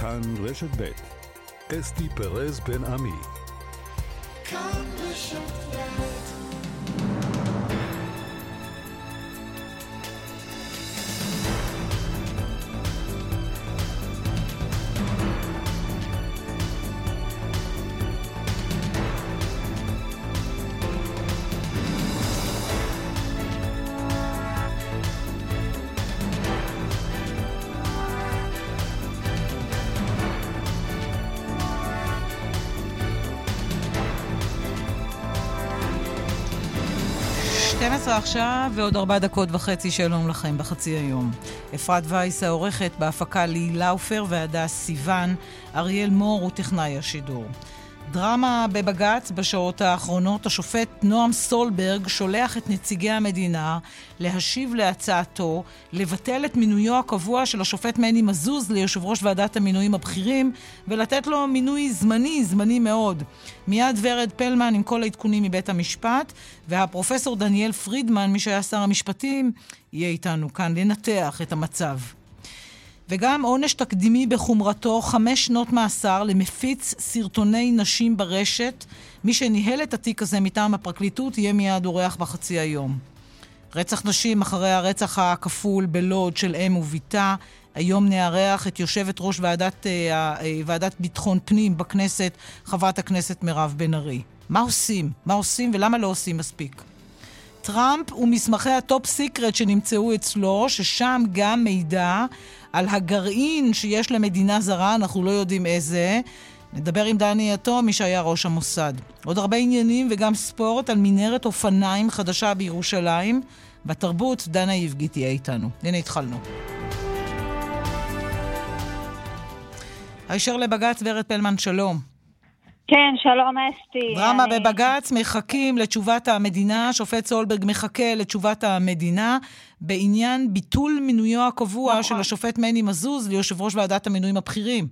כאן רשת ב' אסתי פרז בן עמי. כאן רשת עכשיו, ועוד ארבע דקות וחצי שלום לכם בחצי היום. אפרת וייס העורכת, בהפקה לי לאופר והדס סיוון, אריאל מור הוא טכנאי השידור. דרמה בבג"ץ בשעות האחרונות, השופט נועם סולברג שולח את נציגי המדינה להשיב להצעתו לבטל את מינויו הקבוע של השופט מני מזוז ליושב ראש ועדת המינויים הבכירים ולתת לו מינוי זמני, זמני מאוד. מיד ורד פלמן עם כל העדכונים מבית המשפט, והפרופסור דניאל פרידמן, מי שהיה שר המשפטים, יהיה איתנו כאן לנתח את המצב. וגם עונש תקדימי בחומרתו, חמש שנות מאסר למפיץ סרטוני נשים ברשת. מי שניהל את התיק הזה מטעם הפרקליטות יהיה מיד אורח בחצי היום. רצח נשים אחרי הרצח הכפול בלוד של אם ובתה. היום נארח את יושבת ראש ועדת, אה, אה, ועדת ביטחון פנים בכנסת, חברת הכנסת מירב בן ארי. מה עושים? מה עושים ולמה לא עושים מספיק? טראמפ ומסמכי ה top secret שנמצאו אצלו, ששם גם מידע על הגרעין שיש למדינה זרה, אנחנו לא יודעים איזה. נדבר עם דני יתום, שהיה ראש המוסד. עוד הרבה עניינים וגם סיפור על מנהרת אופניים חדשה בירושלים. בתרבות, דנה יבגי תהיה איתנו. הנה התחלנו. הישר לבג"ץ, ורד פלמן, שלום. כן, שלום אסתי. דרמה אני... בבג"ץ, מחכים לתשובת המדינה, שופט סולברג מחכה לתשובת המדינה בעניין ביטול מינויו הקבוע נכון. של השופט מני מזוז ליושב ראש ועדת המינויים הבכירים.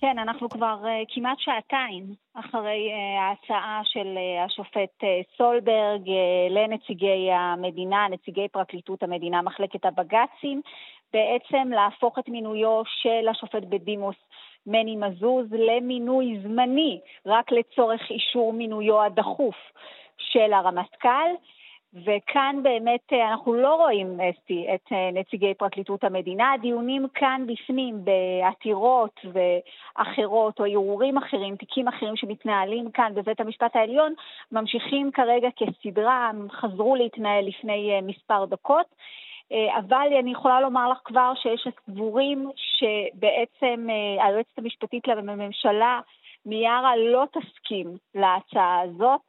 כן, אנחנו כבר uh, כמעט שעתיים אחרי uh, ההצעה של uh, השופט uh, סולברג uh, לנציגי המדינה, נציגי פרקליטות המדינה, מחלקת הבג"צים, בעצם להפוך את מינויו של השופט בדימוס מני מזוז למינוי זמני, רק לצורך אישור מינויו הדחוף של הרמטכ"ל. וכאן באמת אה, אנחנו לא רואים, אסתי, את אה, נציגי פרקליטות המדינה. הדיונים כאן בפנים, בעתירות ואחרות, או ערעורים אחרים, תיקים אחרים שמתנהלים כאן בבית המשפט העליון, ממשיכים כרגע כסדרה, הם חזרו להתנהל לפני אה, מספר דקות. אבל אני יכולה לומר לך כבר שיש סבורים שבעצם היועצת המשפטית לממשלה, מיארה, לא תסכים להצעה הזאת,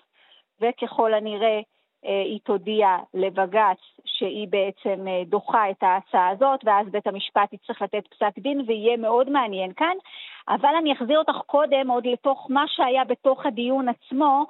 וככל הנראה אה, היא תודיע לבג"ץ שהיא בעצם דוחה את ההצעה הזאת, ואז בית המשפט יצטרך לתת פסק דין, ויהיה מאוד מעניין כאן. אבל אני אחזיר אותך קודם עוד לתוך מה שהיה בתוך הדיון עצמו,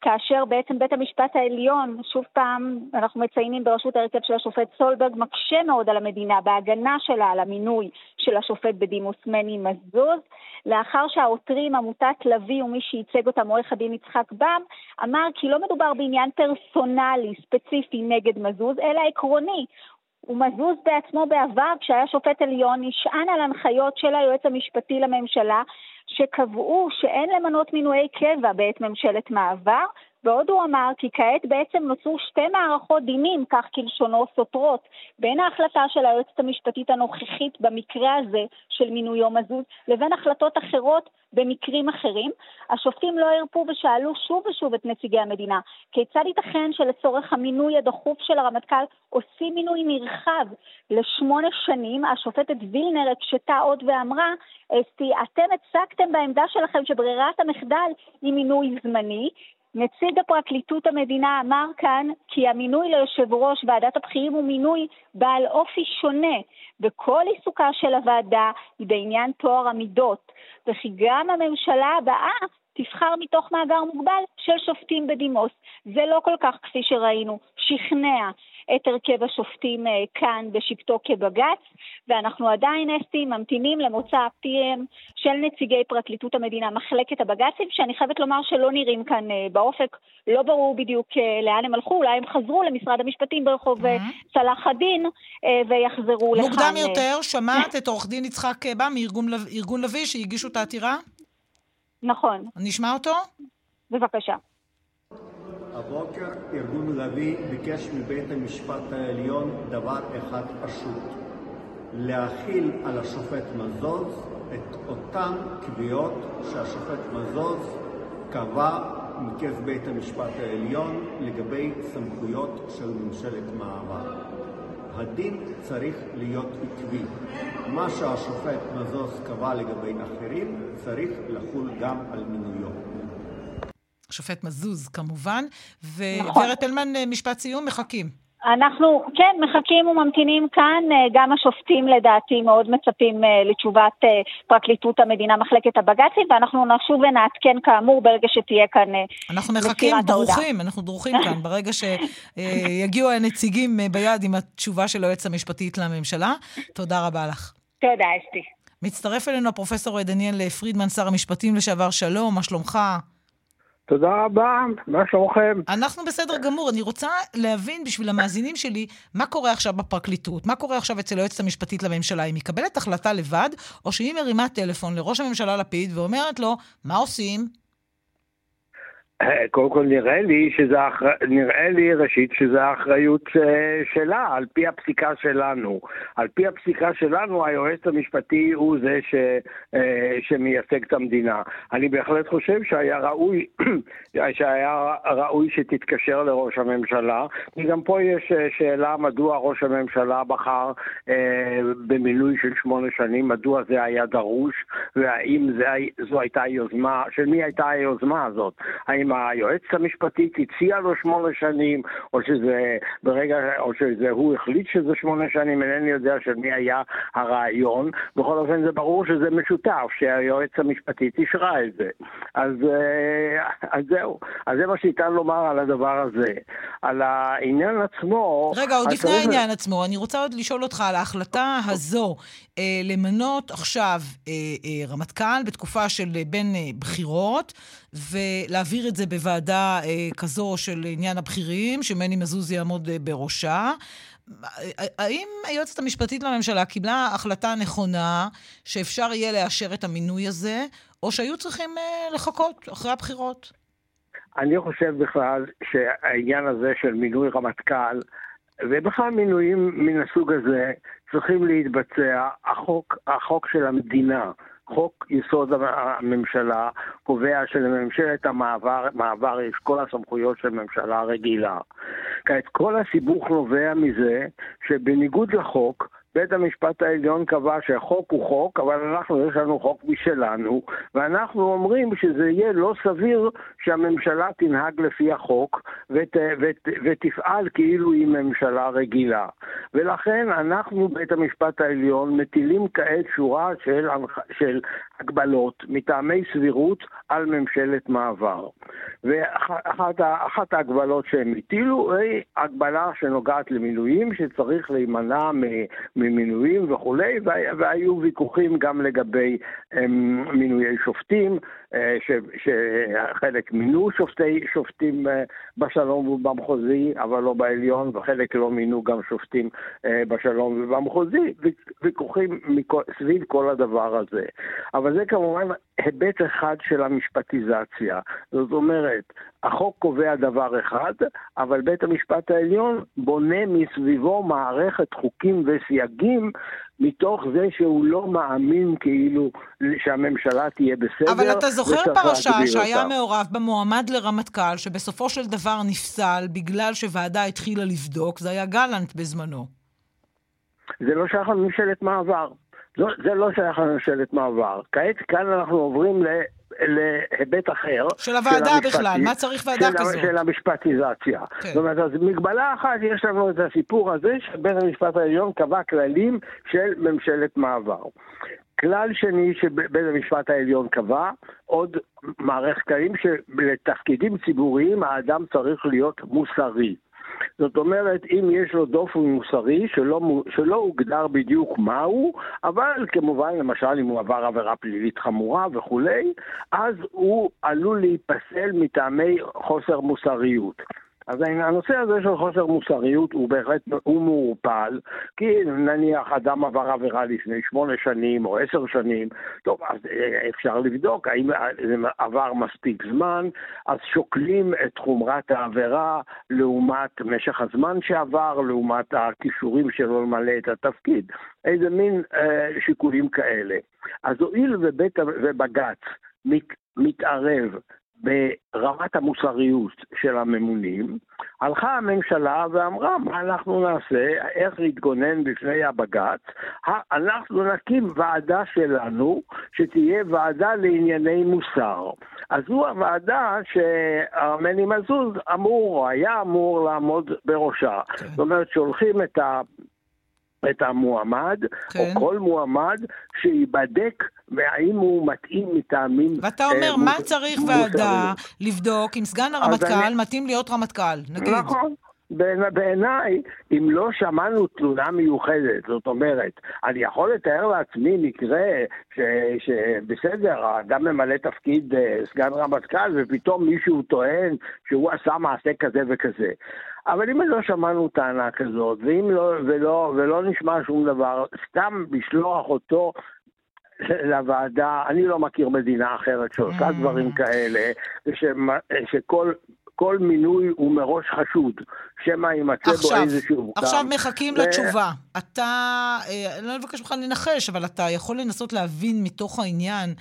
כאשר בעצם בית המשפט העליון, שוב פעם, אנחנו מציינים בראשות ההרכב של השופט סולברג, מקשה מאוד על המדינה בהגנה שלה על המינוי של השופט בדימוס מני מזוז, לאחר שהעותרים, עמותת לביא ומי שייצג אותם, עורך הדין יצחק בם, אמר כי לא מדובר בעניין פרסונלי, ספציפי נגד מזוז, אלא עקרוני. ומזוז בעצמו בעבר, כשהיה שופט עליון, נשען על הנחיות של היועץ המשפטי לממשלה, שקבעו שאין למנות מינויי קבע בעת ממשלת מעבר, ועוד הוא אמר כי כעת בעצם נוצרו שתי מערכות דינים, כך כלשונו סותרות, בין ההחלטה של היועצת המשפטית הנוכחית במקרה הזה של מינויו מזוז, לבין החלטות אחרות במקרים אחרים. השופטים לא הרפו ושאלו שוב ושוב את נציגי המדינה, כיצד ייתכן שלצורך המינוי הדחוף של הרמטכ"ל עושים מינוי נרחב לשמונה שנים? השופטת וילנר הקשתה עוד ואמרה, אסתי, אתם הצגתם בעמדה שלכם שברירת המחדל היא מינוי זמני, נציג הפרקליטות המדינה אמר כאן כי המינוי ליושב ראש ועדת הבכירים הוא מינוי בעל אופי שונה, וכל עיסוקה של הוועדה היא בעניין טוהר המידות, וכי גם הממשלה הבאה תבחר מתוך מאגר מוגבל של שופטים בדימוס. זה לא כל כך, כפי שראינו, שכנע את הרכב השופטים אה, כאן בשבתו כבג"ץ, ואנחנו עדיין, אסתי, ממתינים למוצא פיהם של נציגי פרקליטות המדינה, מחלקת הבג"צים, שאני חייבת לומר שלא נראים כאן אה, באופק, לא ברור בדיוק אה, לאן הם הלכו, אולי הם חזרו למשרד המשפטים ברחוב mm-hmm. צלאח א-דין ויחזרו לכאן. מוקדם יותר, שמעת את עורך דין יצחק בא מארגון לביא שהגישו את העתירה? נכון. נשמע אותו? בבקשה. הבוקר ארגון לביא ביקש מבית המשפט העליון דבר אחד פשוט, להכיל על השופט מזוז את אותן קביעות שהשופט מזוז קבע מכס בית המשפט העליון לגבי סמכויות של ממשלת מעבר. הדין צריך להיות עקבי. מה שהשופט מזוז קבע לגבי אחרים צריך לחול גם על מינויו. שופט מזוז כמובן, נכון. וורד תלמן, אה, משפט סיום, מחכים. אנחנו, כן, מחכים וממתינים כאן. אה, גם השופטים לדעתי מאוד מצפים אה, לתשובת פרקליטות המדינה, מחלקת הבג"צים, ואנחנו נשוב ונעדכן כאמור ברגע שתהיה כאן אנחנו מחכים דרוכים, אנחנו דרוכים כאן, ברגע שיגיעו הנציגים ביד עם התשובה של היועצת המשפטית לממשלה. תודה רבה לך. תודה, אסתי. מצטרף אלינו הפרופסור דניאל פרידמן, שר המשפטים לשעבר, שלום, מה שלומך? תודה רבה, מה שלומכם? אנחנו בסדר גמור. אני רוצה להבין בשביל המאזינים שלי, מה קורה עכשיו בפרקליטות? מה קורה עכשיו אצל היועצת המשפטית לממשלה? היא מקבלת החלטה לבד, או שהיא מרימה טלפון לראש הממשלה לפיד ואומרת לו, מה עושים? קודם כל נראה לי שזה, נראה לי ראשית שזה האחריות אה, שלה, על פי הפסיקה שלנו. על פי הפסיקה שלנו, היועץ המשפטי הוא זה ש, אה, שמייצג את המדינה. אני בהחלט חושב שהיה ראוי, שהיה ראוי שתתקשר לראש הממשלה, כי גם פה יש אה, שאלה מדוע ראש הממשלה בחר במינוי של שמונה שנים, מדוע זה היה דרוש, והאם זה, זו הייתה יוזמה, של מי הייתה היוזמה הזאת? האם היועצת המשפטית הציעה לו שמונה שנים, או שזה ברגע, או שזה הוא החליט שזה שמונה שנים, אינני יודע של מי היה הרעיון. בכל אופן זה ברור שזה משותף, שהיועצת המשפטית אישרה את זה. אז, אה, אז זהו, אז זה מה שניתן לומר על הדבר הזה. על העניין עצמו... רגע, עוד לפני העניין עצמו, אני רוצה עוד לשאול אותך על ההחלטה הזו אה, למנות עכשיו אה, אה, רמטכ"ל בתקופה של אה, בין אה, בחירות, ולהעביר את זה בוועדה אה, כזו של עניין הבכירים, שמני מזוז יעמוד אה, בראשה. האם היועצת המשפטית לממשלה קיבלה החלטה נכונה שאפשר יהיה לאשר את המינוי הזה, או שהיו צריכים אה, לחכות אחרי הבחירות? אני חושב בכלל שהעניין הזה של מינוי רמטכ"ל, ובכלל מינויים מן הסוג הזה, צריכים להתבצע. החוק, החוק של המדינה, חוק יסוד הממשלה קובע שלממשלת המעבר מעבר יש כל הסמכויות של ממשלה רגילה. כעת כל הסיבוך נובע מזה שבניגוד לחוק, בית המשפט העליון קבע שהחוק הוא חוק, אבל אנחנו, יש לנו חוק משלנו, ואנחנו אומרים שזה יהיה לא סביר שהממשלה תנהג לפי החוק ות, ות, ותפעל כאילו היא ממשלה רגילה. ולכן אנחנו, בית המשפט העליון, מטילים כעת שורה של, של הגבלות מטעמי סבירות על ממשלת מעבר. ואחת ההגבלות שהם הטילו היא הגבלה שנוגעת למינויים, שצריך להימנע ממינויים וכולי, והיו ויכוחים גם לגבי אמ, מינויי שופטים, אה, שחלק מינו שופטי, שופטים אה, בשלום ובמחוזי, אבל לא בעליון, וחלק לא מינו גם שופטים אה, בשלום ובמחוזי, ויכוחים סביב כל הדבר הזה. אבל זה כמובן היבט אחד של המשפטיזציה. זאת אומרת, החוק קובע דבר אחד, אבל בית המשפט העליון בונה מסביבו מערכת חוקים וסייגים מתוך זה שהוא לא מאמין כאילו שהממשלה תהיה בסדר. אבל אתה זוכר פרשה שהיה אותה. מעורב במועמד לרמטכ"ל, שבסופו של דבר נפסל בגלל שוועדה התחילה לבדוק, זה היה גלנט בזמנו. זה לא שייך לממשלת מעבר. לא, זה לא שייך לממשלת מעבר. כעת כאן אנחנו עוברים ל... להיבט אחר. של הוועדה של בכלל, מה צריך ועדה של, כזאת? של המשפטיזציה. כן. זאת אומרת, אז מגבלה אחת, יש לנו את הסיפור הזה שבית המשפט העליון קבע כללים של ממשלת מעבר. כלל שני שבית המשפט העליון קבע, עוד מערכת כללים שלתפקידים ציבוריים האדם צריך להיות מוסרי. זאת אומרת, אם יש לו דופן מוסרי שלא, שלא הוגדר בדיוק מהו, אבל כמובן, למשל, אם הוא עבר עבירה פלילית חמורה וכולי, אז הוא עלול להיפסל מטעמי חוסר מוסריות. אז הנושא הזה של חוסר מוסריות הוא בהחלט, הוא מעורפל, כי נניח אדם עבר עבירה לפני שמונה שנים או עשר שנים, טוב, אז אה, אפשר לבדוק האם זה עבר מספיק זמן, אז שוקלים את חומרת העבירה לעומת משך הזמן שעבר, לעומת הכישורים שלו למלא את התפקיד. איזה מין אה, שיקולים כאלה. אז הואיל ובג"ץ מת, מתערב ברמת המוסריות של הממונים, הלכה הממשלה ואמרה מה אנחנו נעשה, איך להתגונן בפני הבג"ץ, אנחנו נקים ועדה שלנו שתהיה ועדה לענייני מוסר. אז זו הוועדה שהמני מזוז אמור, היה אמור לעמוד בראשה. כן. זאת אומרת, שולחים את ה... את המועמד, כן. או כל מועמד, שייבדק והאם הוא מתאים מטעמים... ואתה אומר, אה, מה צריך ועדה לבדוק אם סגן הרמטכ"ל אני... מתאים להיות רמטכ"ל, נגיד? נכון. בעיניי, אם לא שמענו תלונה מיוחדת, זאת אומרת, אני יכול לתאר לעצמי מקרה ש, שבסדר, האדם ממלא תפקיד אה, סגן רמטכ"ל ופתאום מישהו טוען שהוא עשה מעשה כזה וכזה. אבל אם לא שמענו טענה כזאת, ואם לא, ולא, ולא נשמע שום דבר, סתם לשלוח אותו לוועדה, אני לא מכיר מדינה אחרת שעושה mm. דברים כאלה, שכל כל מינוי הוא מראש חשוד, שמא יימצא בו איזשהו... עכשיו מחכים ו... לתשובה. אתה, אה, אני לא מבקש ממך לנחש, אבל אתה יכול לנסות להבין מתוך העניין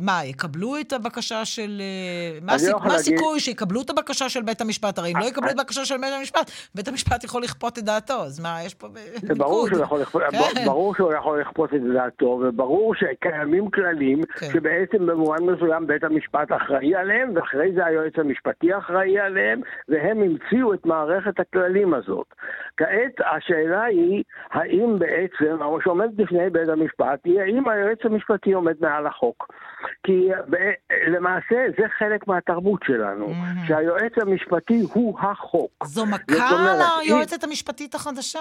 מה, יקבלו את הבקשה של... אה, מה. לא הסיכוי שיקבלו את הבקשה של בית המשפט? הרי אם לא יקבלו את הבקשה של בית המשפט, בית המשפט יכול לכפות את דעתו, אז מה, יש פה זה ברור שהוא, יכול לכפות, כן. ברור שהוא יכול לכפות את דעתו, וברור שקיימים כללים כן. שבעצם במובן מסוים בית המשפט אחראי עליהם, ואחרי זה היועץ המשפטי אחראי עליהם, והם המציאו את מערכת הכללים הזאת. כעת השאלה היא, האם בעצם, מה שעומד בפני בית המשפט, היא האם היועץ המשפטי עומד מעל החוק. sok כי למעשה זה חלק מהתרבות שלנו, mm-hmm. שהיועץ המשפטי הוא החוק. זו מכה ליועצת היא... המשפטית החדשה,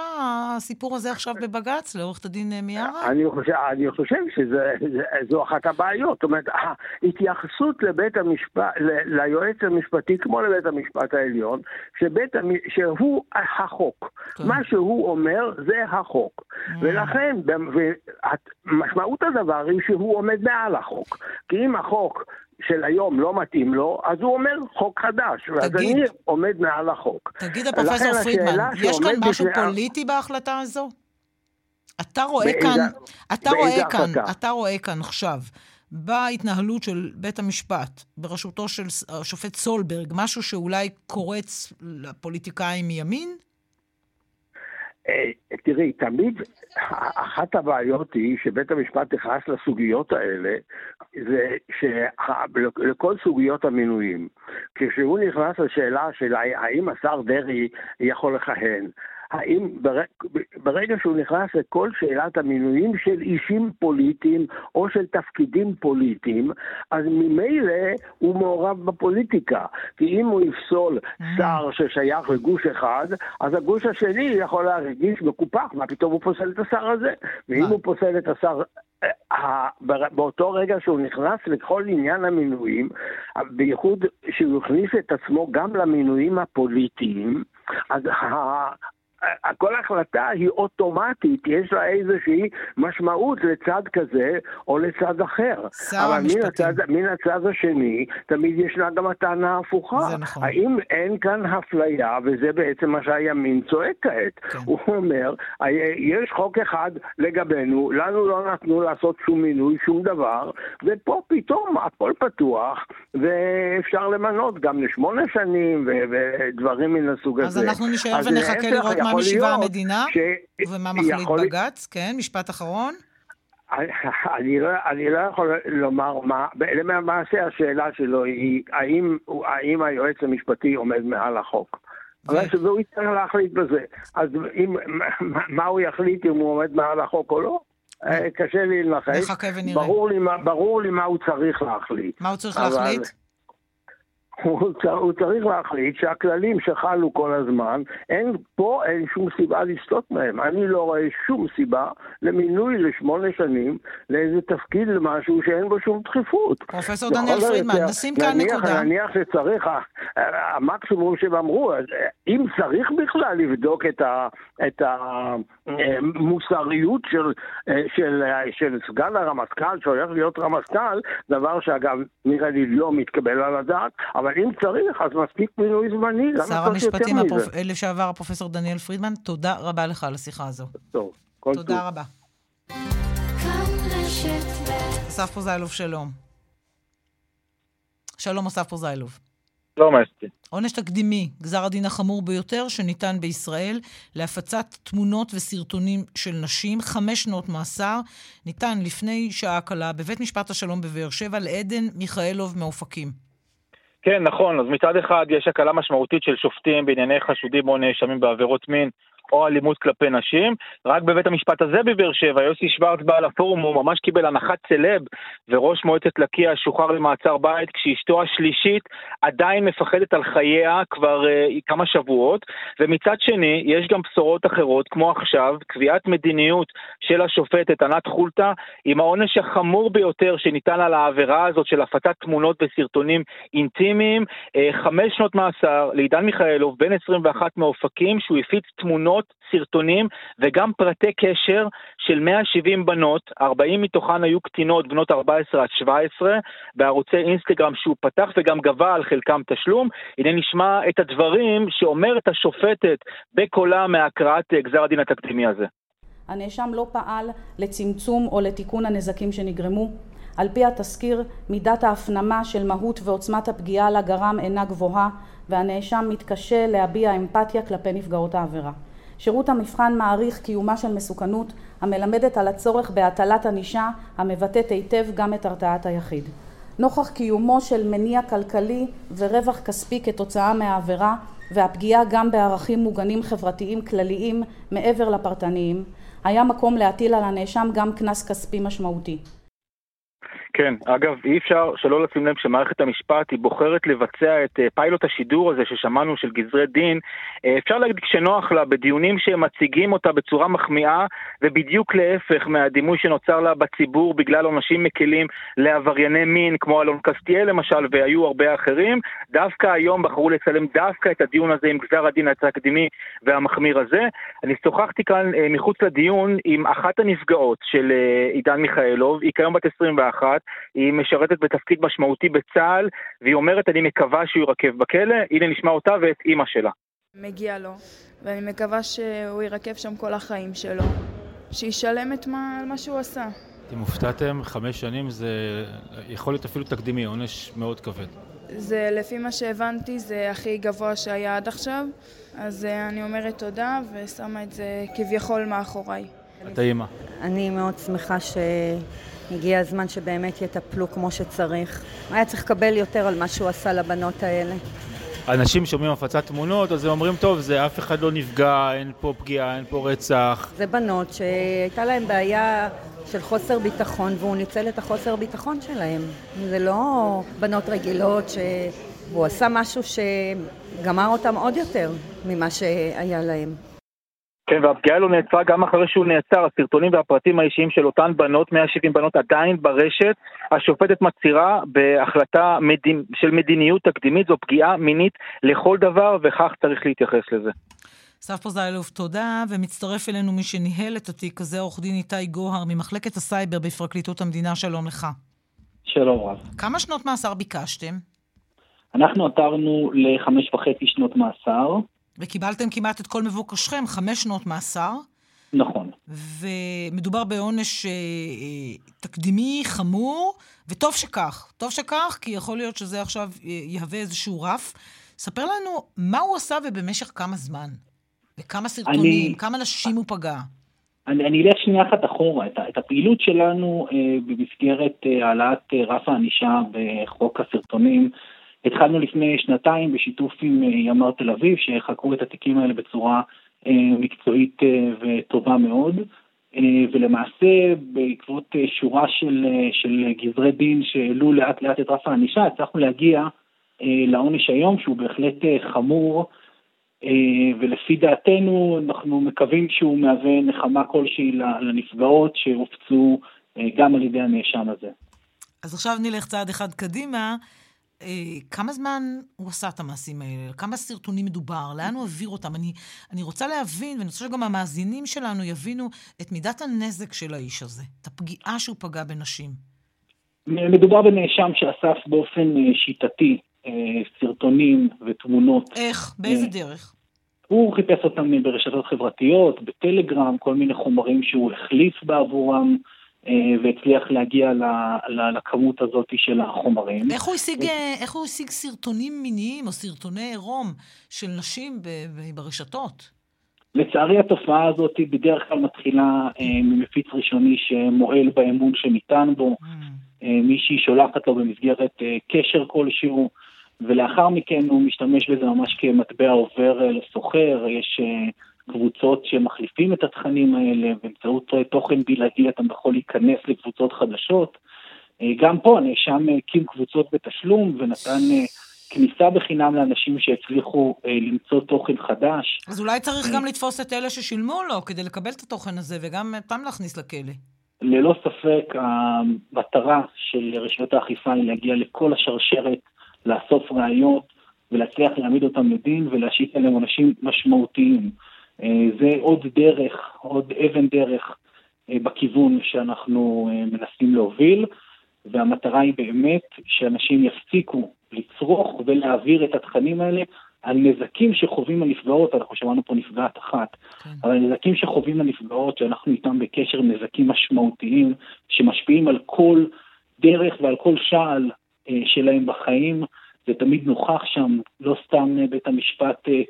הסיפור הזה עכשיו בבג"ץ, לעורכת הדין מיארה? אני חושב, אני חושב שזו אחת הבעיות. זאת אומרת, ההתייחסות לבית המשפט, ל, ליועץ המשפטי, כמו לבית המשפט העליון, שבית, שהוא החוק. כן. מה שהוא אומר זה החוק. Mm-hmm. ולכן, משמעות הדבר היא שהוא עומד מעל החוק. כי אם החוק של היום לא מתאים לו, אז הוא אומר חוק חדש, תגיד, ואז אני עומד מעל החוק. תגיד, הפרופסור פרידמן, יש כאן משהו בשביל... פוליטי בהחלטה הזו? אתה רואה באיזה, כאן, אתה רואה כאן, אתה רואה כאן עכשיו, בהתנהלות של בית המשפט, בראשותו של השופט סולברג, משהו שאולי קורץ לפוליטיקאים מימין? אה, תראי, תמיד אחת הבעיות היא שבית המשפט נכנס לסוגיות האלה, זה שלכל סוגיות המינויים, כשהוא נכנס לשאלה של האם השר דרעי יכול לכהן, האם ברגע שהוא נכנס לכל שאלת המינויים של אישים פוליטיים או של תפקידים פוליטיים, אז ממילא הוא מעורב בפוליטיקה. כי אם הוא יפסול mm. שר ששייך לגוש אחד, אז הגוש השני יכול להרגיש מקופח, מה פתאום הוא פוסל את השר הזה? ואם הוא פוסל את השר אה, באותו רגע שהוא נכנס לכל עניין המינויים, בייחוד שהוא הכניס את עצמו גם למינויים הפוליטיים, אז כל החלטה היא אוטומטית, יש לה איזושהי משמעות לצד כזה או לצד אחר. אבל מן הצד, מן הצד השני, תמיד ישנה גם הטענה ההפוכה. זה נכון. האם אין כאן אפליה, וזה בעצם מה שהימין צועק כעת. כן. הוא אומר, יש חוק אחד לגבינו, לנו לא נתנו לעשות שום מינוי, שום דבר, ופה פתאום הכל פתוח, ואפשר למנות גם לשמונה שנים ודברים מן הסוג אז הזה. אז אנחנו נשאר ונחכה לראות מה משיבה המדינה, ש... ומה מחליט יכול... בג"ץ, כן, משפט אחרון. אני לא, אני לא יכול לומר מה, למעשה השאלה שלו היא האם, האם היועץ המשפטי עומד מעל החוק. והוא יצטרך להחליט בזה. אז אם, מה הוא יחליט אם הוא עומד מעל החוק או לא? קשה לי לנחש. נחכה ונראה. ברור לי, ברור לי מה הוא צריך להחליט. מה הוא צריך להחליט? הוא, צריך להחליט שהכללים שחלו כל הזמן, אין פה אין שום סיבה לסטות מהם. אני לא רואה שום סיבה למינוי לשמונה שנים לאיזה תפקיד למשהו שאין בו שום דחיפות. פרופסור דניאל פרידמן, נשים כאן נקודה. נניח שצריך, המקסימום שהם אמרו, אם צריך בכלל לבדוק את, ה, את המוסריות של, של, של סגן הרמטכ"ל שהולך להיות רמטכ"ל, דבר שאגב נראה לי לא מתקבל על הדעת, אבל אם צריך, אז מספיק מינוי זמני, שר המשפטים הפרופ... לשעבר, הפרופסור דניאל פרידמן, תודה רבה לך על השיחה הזו. טוב, כל תודה טוב. רבה. אסף פוזיילוב, שלום. שלום, אסף פוזיילוב. שלום, אסתי. עונש תקדימי, גזר הדין החמור ביותר שניתן בישראל להפצת תמונות וסרטונים של נשים, חמש שנות מאסר, ניתן לפני שעה קלה בבית משפט השלום בבאר שבע לעדן מיכאלוב מאופקים. כן, נכון. אז מצד אחד יש הקלה משמעותית של שופטים בענייני חשודים או נאשמים בעבירות מין או אלימות כלפי נשים. רק בבית המשפט הזה בבאר שבע, יוסי שוורץ בעל הפורום, הוא ממש קיבל הנחת סלב, וראש מועצת לקיה שוחרר למעצר בית, כשאשתו השלישית עדיין מפחדת על חייה כבר uh, כמה שבועות. ומצד שני, יש גם בשורות אחרות, כמו עכשיו, קביעת מדיניות של השופטת ענת חולטה, עם העונש החמור ביותר שניתן על העבירה הזאת של הפצת תמונות וסרטונים אינטימיים, uh, חמש שנות מאסר לעידן מיכאלוב, בן 21 מאופקים, שהוא הפיץ תמונות תמונות, סרטונים וגם פרטי קשר של 170 בנות, 40 מתוכן היו קטינות בנות 14 עד 17, בערוצי אינסטגרם שהוא פתח וגם גבה על חלקם תשלום. הנה נשמע את הדברים שאומרת השופטת בקולה מהקראת גזר הדין התקדימי הזה. הנאשם לא פעל לצמצום או לתיקון הנזקים שנגרמו. על פי התזכיר, מידת ההפנמה של מהות ועוצמת הפגיעה לה גרם אינה גבוהה, והנאשם מתקשה להביע אמפתיה כלפי נפגעות העבירה. שירות המבחן מעריך קיומה של מסוכנות המלמדת על הצורך בהטלת ענישה המבטאת היטב גם את הרתעת היחיד. נוכח קיומו של מניע כלכלי ורווח כספי כתוצאה מהעבירה והפגיעה גם בערכים מוגנים חברתיים כלליים מעבר לפרטניים, היה מקום להטיל על הנאשם גם קנס כספי משמעותי. כן, אגב, אי אפשר שלא לשים לב שמערכת המשפט היא בוחרת לבצע את אה, פיילוט השידור הזה ששמענו של גזרי דין, אה, אפשר להגיד כשנוח לה, בדיונים שהם מציגים אותה בצורה מחמיאה, ובדיוק להפך מהדימוי שנוצר לה בציבור בגלל עונשים מקלים לעברייני מין, כמו אלון קסטיאל למשל, והיו הרבה אחרים, דווקא היום בחרו לצלם דווקא את הדיון הזה עם גזר הדין התקדימי והמחמיר הזה. אני שוחחתי כאן אה, מחוץ לדיון עם אחת הנפגעות של עידן מיכאלוב, היא כיום בת 21, היא משרתת בתפקיד משמעותי בצה"ל, והיא אומרת, אני מקווה שהוא ירקב בכלא. הנה נשמע אותה ואת אימא שלה. מגיע לו, ואני מקווה שהוא ירקב שם כל החיים שלו. שישלם את מה, מה שהוא עשה. אתם הופתעתם, חמש שנים זה יכול להיות אפילו תקדימי, עונש מאוד כבד. זה לפי מה שהבנתי זה הכי גבוה שהיה עד עכשיו, אז אה, אני אומרת תודה ושמה את זה כביכול מאחוריי. את האימא. אני מאוד שמחה ש... הגיע הזמן שבאמת יטפלו כמו שצריך. היה צריך לקבל יותר על מה שהוא עשה לבנות האלה. אנשים שומעים הפצת תמונות, אז הם אומרים, טוב, זה אף אחד לא נפגע, אין פה פגיעה, אין פה רצח. זה בנות שהייתה להן בעיה של חוסר ביטחון, והוא ניצל את החוסר ביטחון שלהם. זה לא בנות רגילות שהוא עשה משהו שגמר אותם עוד יותר ממה שהיה להם. כן, והפגיעה לא נעצרה גם אחרי שהוא נעצר. הסרטונים והפרטים האישיים של אותן בנות, 170 בנות עדיין ברשת. השופטת מצהירה בהחלטה מדינ... של מדיניות תקדימית, זו פגיעה מינית לכל דבר, וכך צריך להתייחס לזה. אסף פוזיילוב, תודה, ומצטרף אלינו מי שניהל את התיק הזה, עורך דין איתי גוהר ממחלקת הסייבר בפרקליטות המדינה, שלום לך. שלום רב. כמה שנות מאסר ביקשתם? אנחנו עתרנו לחמש וחצי שנות מאסר. וקיבלתם כמעט את כל מבוקשכם, חמש שנות מאסר. נכון. ומדובר בעונש אה, אה, תקדימי, חמור, וטוב שכך. טוב שכך, כי יכול להיות שזה עכשיו אה, יהווה איזשהו רף. ספר לנו מה הוא עשה ובמשך כמה זמן. וכמה סרטונים, אני... כמה נשים הוא פגע. אני, אני אלך שנייה אחת אחורה. את, את הפעילות שלנו אה, במסגרת אה, העלאת אה, רף הענישה בחוק הסרטונים, התחלנו לפני שנתיים בשיתוף עם אה, ימ"ר תל אביב, שחקרו את התיקים האלה בצורה אה, מקצועית אה, וטובה מאוד. ולמעשה בעקבות שורה של, של גזרי דין שהעלו לאט לאט את רף הענישה, הצלחנו להגיע לעונש היום שהוא בהחלט חמור ולפי דעתנו אנחנו מקווים שהוא מהווה נחמה כלשהי לנפגעות שהופצו גם על ידי הנאשם הזה. אז עכשיו נלך צעד אחד קדימה. אה, כמה זמן הוא עשה את המעשים האלה? כמה סרטונים מדובר? לאן הוא העביר אותם? אני, אני רוצה להבין, ואני רוצה שגם המאזינים שלנו יבינו את מידת הנזק של האיש הזה, את הפגיעה שהוא פגע בנשים. מדובר בנאשם שאסף באופן אה, שיטתי אה, סרטונים ותמונות. איך? באיזה דרך? הוא חיפש אותם ברשתות חברתיות, בטלגרם, כל מיני חומרים שהוא החליף בעבורם. אה, והצליח להגיע לכמות הזאת של החומרים. איך הוא השיג, אה, איך הוא השיג סרטונים מיניים או סרטוני עירום של נשים ברשתות? לצערי התופעה הזאת בדרך כלל מתחילה אה, ממפיץ ראשוני שמועל באמון שניתן בו, mm. מישהי שולחת לו במסגרת קשר כלשהו, ולאחר מכן הוא משתמש בזה ממש כמטבע עובר לסוחר, יש קבוצות שמחליפים את התכנים האלה, באמצעות תוכן בלעדי אתה יכול להיכנס לקבוצות חדשות. אה, גם פה הנאשם הקים קבוצות בתשלום ונתן אה, כניסה בחינם לאנשים שהצליחו אה, למצוא תוכן חדש. אז אולי צריך גם לתפוס את אלה ששילמו לו כדי לקבל את התוכן הזה וגם אותם להכניס לכלא. ללא ספק המטרה של רשויות האכיפה היא להגיע לכל השרשרת, לאסוף ראיות ולהצליח להעמיד אותם לדין ולהשית עליהם עונשים משמעותיים. אה, זה עוד דרך, עוד אבן דרך אה, בכיוון שאנחנו אה, מנסים להוביל, והמטרה היא באמת שאנשים יפסיקו לצרוך ולהעביר את התכנים האלה על נזקים שחווים הנפגעות, אנחנו שמענו פה נפגעת אחת, כן. אבל נזקים שחווים הנפגעות, שאנחנו איתם בקשר, נזקים משמעותיים, שמשפיעים על כל דרך ועל כל שעל אה, שלהם בחיים, זה תמיד נוכח שם, לא סתם בית המשפט אה,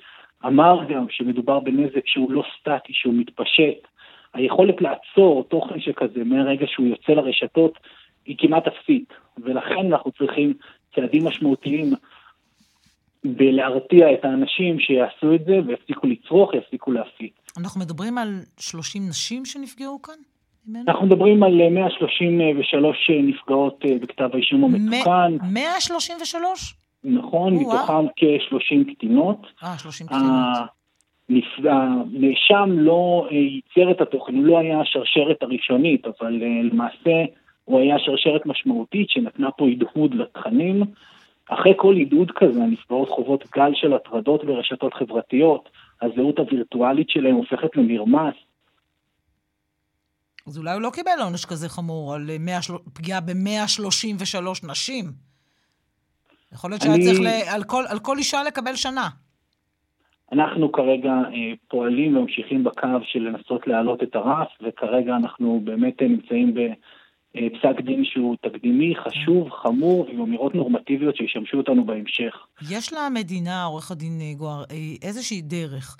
אמר גם שמדובר בנזק שהוא לא סטטי, שהוא מתפשט. היכולת לעצור תוכן שכזה מהרגע שהוא יוצא לרשתות היא כמעט אפסית, ולכן אנחנו צריכים צעדים משמעותיים בלהרתיע את האנשים שיעשו את זה ויפסיקו לצרוך, יפסיקו להפיץ. אנחנו מדברים על 30 נשים שנפגעו כאן? אנחנו מדברים על 133 נפגעות אה, בכתב האישום המתוקן. 133? נכון, מתוכם כ-30 קטינות. אה, 30 קטינות. הנאשם לא אה, ייצר את התוכן, הוא לא היה השרשרת הראשונית, אבל אה, למעשה הוא היה שרשרת משמעותית שנתנה פה הדהוד לתכנים. אחרי כל עידוד כזה, הנפגעות חוות גל של הטרדות ברשתות חברתיות, הזהות הווירטואלית שלהם הופכת למרמס. אז אולי הוא לא קיבל עונש כזה חמור על 100, פגיעה ב-133 נשים. יכול להיות שהיה אני... צריך ל... על, כל, על כל אישה לקבל שנה. אנחנו כרגע אה, פועלים וממשיכים בקו של לנסות להעלות את הרף, וכרגע אנחנו באמת אה, נמצאים בפסק דין שהוא תקדימי, חשוב, חמור, עם אמירות נורמטיביות שישמשו אותנו בהמשך. יש למדינה, עורך הדין אה, גואר, איזושהי דרך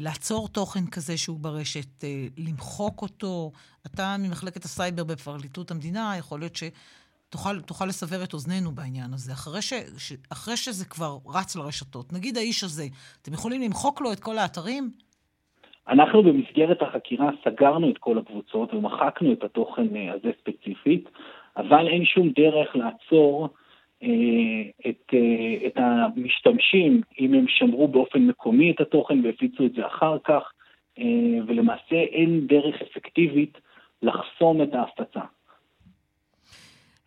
לעצור תוכן כזה שהוא ברשת, למחוק אותו? אתה ממחלקת הסייבר בפרקליטות המדינה, יכול להיות ש... תוכל, תוכל לסבר את אוזנינו בעניין הזה. אחרי, ש, ש, אחרי שזה כבר רץ לרשתות, נגיד האיש הזה, אתם יכולים למחוק לו את כל האתרים? אנחנו במסגרת החקירה סגרנו את כל הקבוצות ומחקנו את התוכן אה, הזה ספציפית, אבל אין שום דרך לעצור אה, את, אה, את המשתמשים, אם הם שמרו באופן מקומי את התוכן והפיצו את זה אחר כך, אה, ולמעשה אין דרך אפקטיבית לחסום את ההפצה.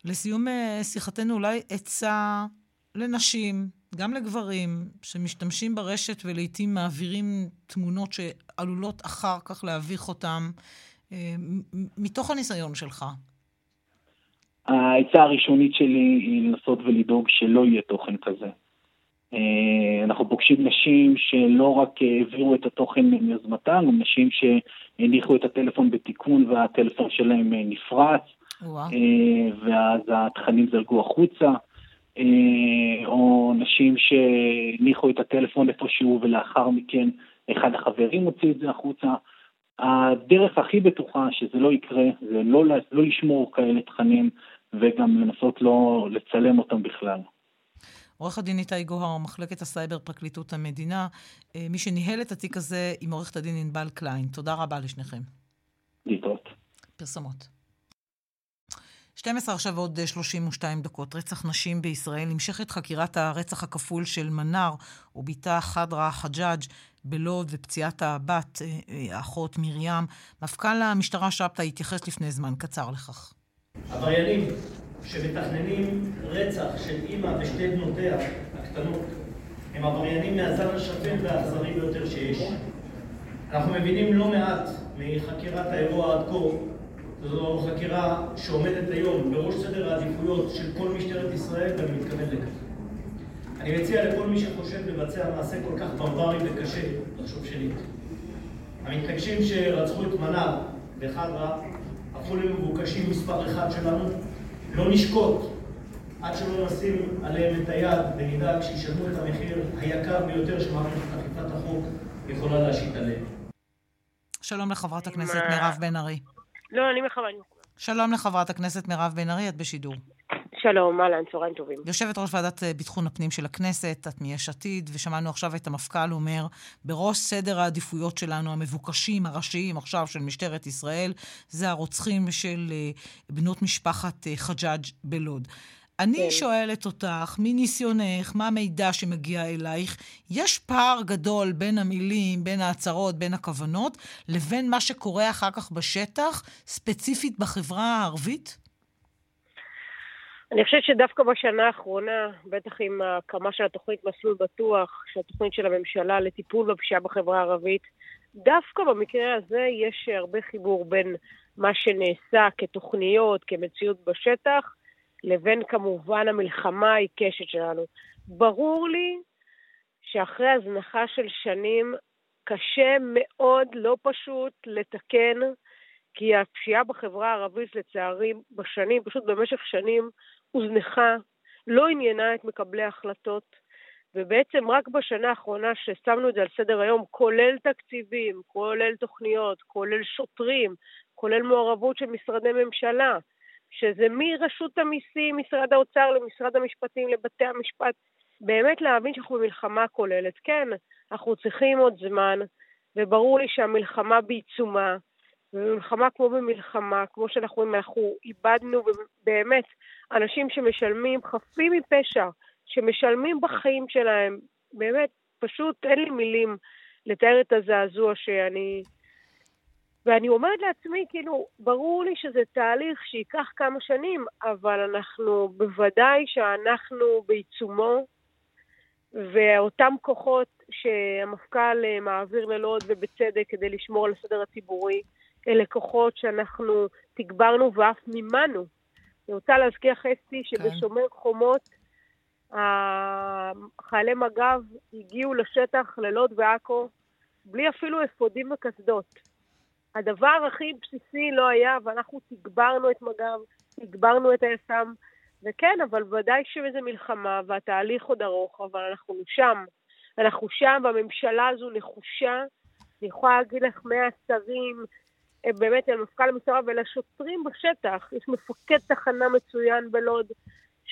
לסיום אה, שיחתנו, אולי עצה לנשים, גם לגברים, שמשתמשים ברשת ולעיתים מעבירים תמונות שעלולות אחר כך להביך אותם, אה, מתוך הניסיון שלך. העצה הראשונית שלי היא לנסות ולדאוג שלא יהיה תוכן כזה. אה, אנחנו פוגשים נשים שלא רק העבירו את התוכן מיוזמתן, נשים שהניחו את הטלפון בתיקון והטלפון שלהם נפרץ, ואז התכנים זלגו החוצה, אה, או נשים שהניחו את הטלפון איפשהו ולאחר מכן אחד החברים הוציא את זה החוצה. הדרך הכי בטוחה שזה לא יקרה זה לא, לא לשמור כאלה תכנים וגם לנסות לא לצלם אותם בכלל. עורך הדין איתי גוהר, מחלקת הסייבר, פרקליטות המדינה. אה, מי שניהל את התיק הזה עם עורכת הדין ענבל קליין. תודה רבה לשניכם. להתראות. פרסומות. 12 עכשיו עוד 32 דקות. רצח נשים בישראל. נמשכת חקירת הרצח הכפול של מנר ובתה חדרה חג'אג' בלוד ופציעת הבת, אה, אה, האחות מרים. מפכ"ל המשטרה שבתאי התייחס לפני זמן קצר לכך. עבריינים שמתכננים רצח של אימא ושתי בנותיה הקטנות הם עבריינים מהזן השפל והאכזרי ביותר שיש. אנחנו מבינים לא מעט מחקירת האירוע עד כה, זו חקירה שעומדת היום בראש סדר העדיפויות של כל משטרת ישראל ואני מתכוון לכך. אני מציע לכל מי שחושב לבצע מעשה כל כך ברברי וקשה, לחשוב שנית. המתנגשים שרצחו את מנר וחדרה הפכו למבוקשים מספר אחד שלנו, לא נשקוט עד שלא נשים עליהם את היד ונדאג שישלמו את המחיר היקר ביותר שמערכת אכיפת החוק יכולה להשית עליהם. שלום לחברת הכנסת מירב בן ארי. לא, אני מכוון. שלום לחברת הכנסת מירב בן ארי, את בשידור. שלום, אהלן, צהריים טובים. יושבת ראש ועדת אה, ביטחון הפנים של הכנסת, את מיש עתיד, ושמענו עכשיו את המפכ"ל אומר, בראש סדר העדיפויות שלנו, המבוקשים, הראשיים עכשיו של משטרת ישראל, זה הרוצחים של אה, בנות משפחת אה, חג'אג' בלוד. אני כן. שואלת אותך, מניסיונך, מה המידע שמגיע אלייך, יש פער גדול בין המילים, בין ההצהרות, בין הכוונות, לבין מה שקורה אחר כך בשטח, ספציפית בחברה הערבית? אני חושבת שדווקא בשנה האחרונה, בטח עם ההקמה של התוכנית מסלול בטוח, של התוכנית של הממשלה לטיפול בפשיעה בחברה הערבית, דווקא במקרה הזה יש הרבה חיבור בין מה שנעשה כתוכניות, כמציאות בשטח, לבין כמובן המלחמה העיקשת שלנו. ברור לי שאחרי הזנחה של שנים, קשה מאוד, לא פשוט, לתקן, כי הפשיעה בחברה הערבית, לצערי, בשנים, פשוט במשך שנים, הוזנחה, לא עניינה את מקבלי ההחלטות, ובעצם רק בשנה האחרונה ששמנו את זה על סדר היום, כולל תקציבים, כולל תוכניות, כולל שוטרים, כולל מעורבות של משרדי ממשלה, שזה מרשות המיסים, משרד האוצר, למשרד המשפטים, לבתי המשפט, באמת להבין שאנחנו במלחמה כוללת. כן, אנחנו צריכים עוד זמן, וברור לי שהמלחמה בעיצומה, ובמלחמה כמו במלחמה, כמו שאנחנו רואים, אנחנו איבדנו באמת אנשים שמשלמים, חפים מפשע, שמשלמים בחיים שלהם. באמת, פשוט אין לי מילים לתאר את הזעזוע שאני... ואני אומרת לעצמי, כאילו, ברור לי שזה תהליך שייקח כמה שנים, אבל אנחנו, בוודאי שאנחנו בעיצומו, ואותם כוחות שהמפכ"ל אה, מעביר ללוד, ובצדק, כדי לשמור על הסדר הציבורי, אלה כוחות שאנחנו תגברנו ואף מימנו. אני רוצה להזכיר חצי שבשומר כן. חומות חיילי מג"ב הגיעו לשטח ללוד ועכו בלי אפילו אפודים וקסדות. הדבר הכי בסיסי לא היה, ואנחנו תגברנו את מג"ב, תגברנו את היס"מ, וכן, אבל ודאי שזה מלחמה, והתהליך עוד ארוך, אבל אנחנו שם. אנחנו שם, והממשלה הזו נחושה. אני יכולה להגיד לך מהשרים, באמת אל מפכ"ל המשטרה ולשוטרים בשטח. יש מפקד תחנה מצוין בלוד,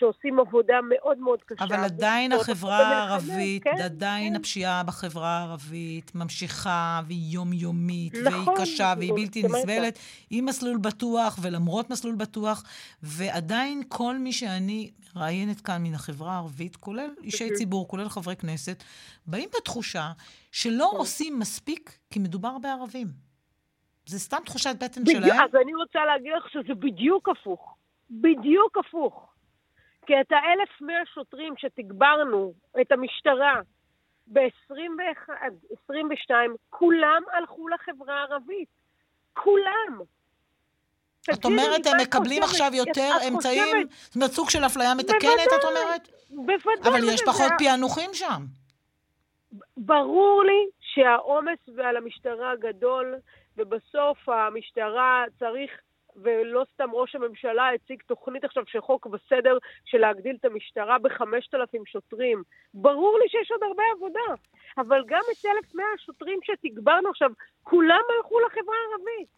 שעושים עבודה מאוד מאוד קשה. אבל עדיין החברה הערבית, כן, עדיין כן. הפשיעה בחברה הערבית ממשיכה, והיא יומיומית, נכון, והיא קשה, והיא בלתי נסבלת, עם מסלול בטוח ולמרות מסלול בטוח, ועדיין כל מי שאני מראיינת כאן מן החברה הערבית, כולל אישי ציבור, כולל חברי כנסת, באים בתחושה שלא כן. עושים מספיק כי מדובר בערבים. זה סתם תחושת בטן בדיוק, שלהם? אז אני רוצה להגיד לך שזה בדיוק הפוך. בדיוק הפוך. כי את האלף מאה שוטרים שתגברנו את המשטרה ב-21, 22, כולם הלכו לחברה הערבית. כולם. את אומרת, הם מקבלים עכשיו יותר אמצעים, זאת אומרת, סוג של אפליה מתקנת, את אומרת? בוודאי. אבל יש פחות פענוחים שם. ברור לי שהעומס על המשטרה גדול, ובסוף המשטרה צריך, ולא סתם ראש הממשלה הציג תוכנית עכשיו של חוק וסדר של להגדיל את המשטרה ב-5,000 שוטרים. ברור לי שיש עוד הרבה עבודה, אבל גם את 1,100 השוטרים שתגברנו עכשיו, כולם הלכו לחברה הערבית.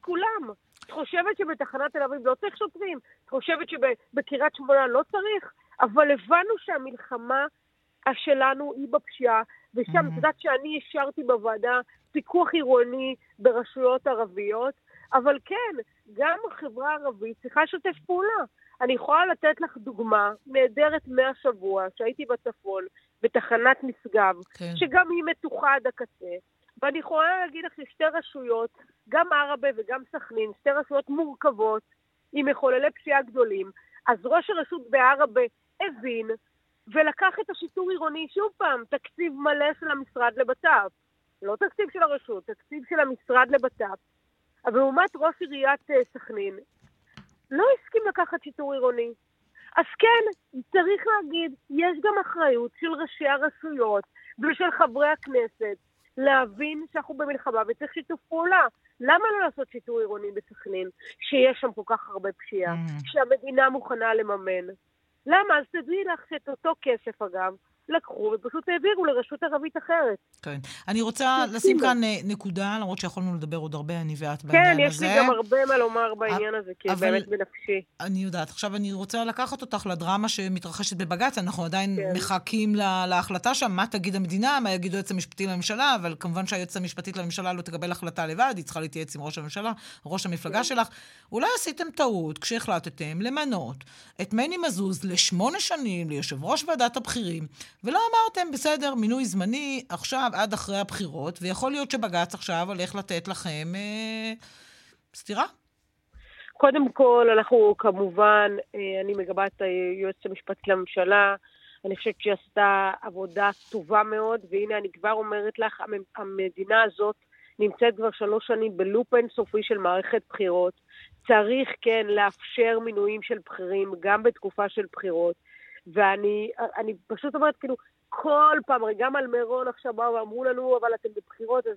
כולם. את חושבת שבתחנת תל אביב לא צריך שוטרים? את חושבת שבקריית שמונה לא צריך? אבל הבנו שהמלחמה שלנו היא בפשיעה, ושם, את mm-hmm. יודעת שאני השארתי בוועדה פיקוח עירוני ברשויות ערביות, אבל כן, גם החברה הערבית צריכה לשתף פעולה. אני יכולה לתת לך דוגמה נהדרת מהשבוע, שהייתי בצפון, בתחנת משגב, כן. שגם היא מתוחה עד הקצה, ואני יכולה להגיד לך ששתי רשויות, גם עראבה וגם סכנין, שתי רשויות מורכבות, עם מחוללי פשיעה גדולים, אז ראש הרשות בעראבה הבין ולקח את השיטור עירוני, שוב פעם, תקציב מלא של המשרד לבט"פ. לא תקציב של הרשות, תקציב של המשרד לבט"פ. אבל לעומת ראש עיריית אה, סכנין, לא הסכים לקחת שיטור עירוני. אז כן, צריך להגיד, יש גם אחריות של ראשי הרשויות ושל חברי הכנסת להבין שאנחנו במלחמה וצריך שיתוף פעולה. למה לא לעשות שיטור עירוני בסכנין, שיש שם כל כך הרבה פשיעה, mm. שהמדינה מוכנה לממן? למה? אז תדעי לך שאת אותו כסף, אגב, לקחו ופשוט העבירו לרשות ערבית אחרת. כן. אני רוצה לשים כאן אה, נקודה, למרות שיכולנו לדבר עוד הרבה, אני ואת בעניין הזה. כן, יש לי גם הרבה מה לומר בעניין הזה, כי אבל... באמת בנפשי. אני יודעת. עכשיו אני רוצה לקחת אותך לדרמה שמתרחשת בבג"ץ, אנחנו עדיין כן. מחכים לה, להחלטה שם, מה תגיד המדינה, מה יגיד היועץ המשפטי לממשלה, אבל כמובן שהיועצת המשפטית לממשלה לא תקבל החלטה לבד, היא צריכה להתייעץ עם ראש הממשלה, ראש המפלגה כן. שלך. אולי עשיתם טעות כשהחלטתם למנות את מני מזוז לשמונה שנים ליושב ראש ועדת הבכירים, ולא אמרתם, בסדר, מינוי זמני עכשיו עד אחרי הבחירות, ויכול להיות שבג"ץ עכשיו הולך לתת לכם אה, סתירה. קודם כל, אנחנו כמובן, אה, אני מגבה את היועצת המשפטית לממשלה, אני חושבת שהיא עשתה עבודה טובה מאוד, והנה אני כבר אומרת לך, המדינה הזאת נמצאת כבר שלוש שנים בלופ אינסופי של מערכת בחירות. צריך כן לאפשר מינויים של בכירים גם בתקופה של בחירות. ואני פשוט אומרת, כאילו, כל פעם, הרי גם על מירון עכשיו באו ואמרו לנו, אבל אתם בבחירות, אז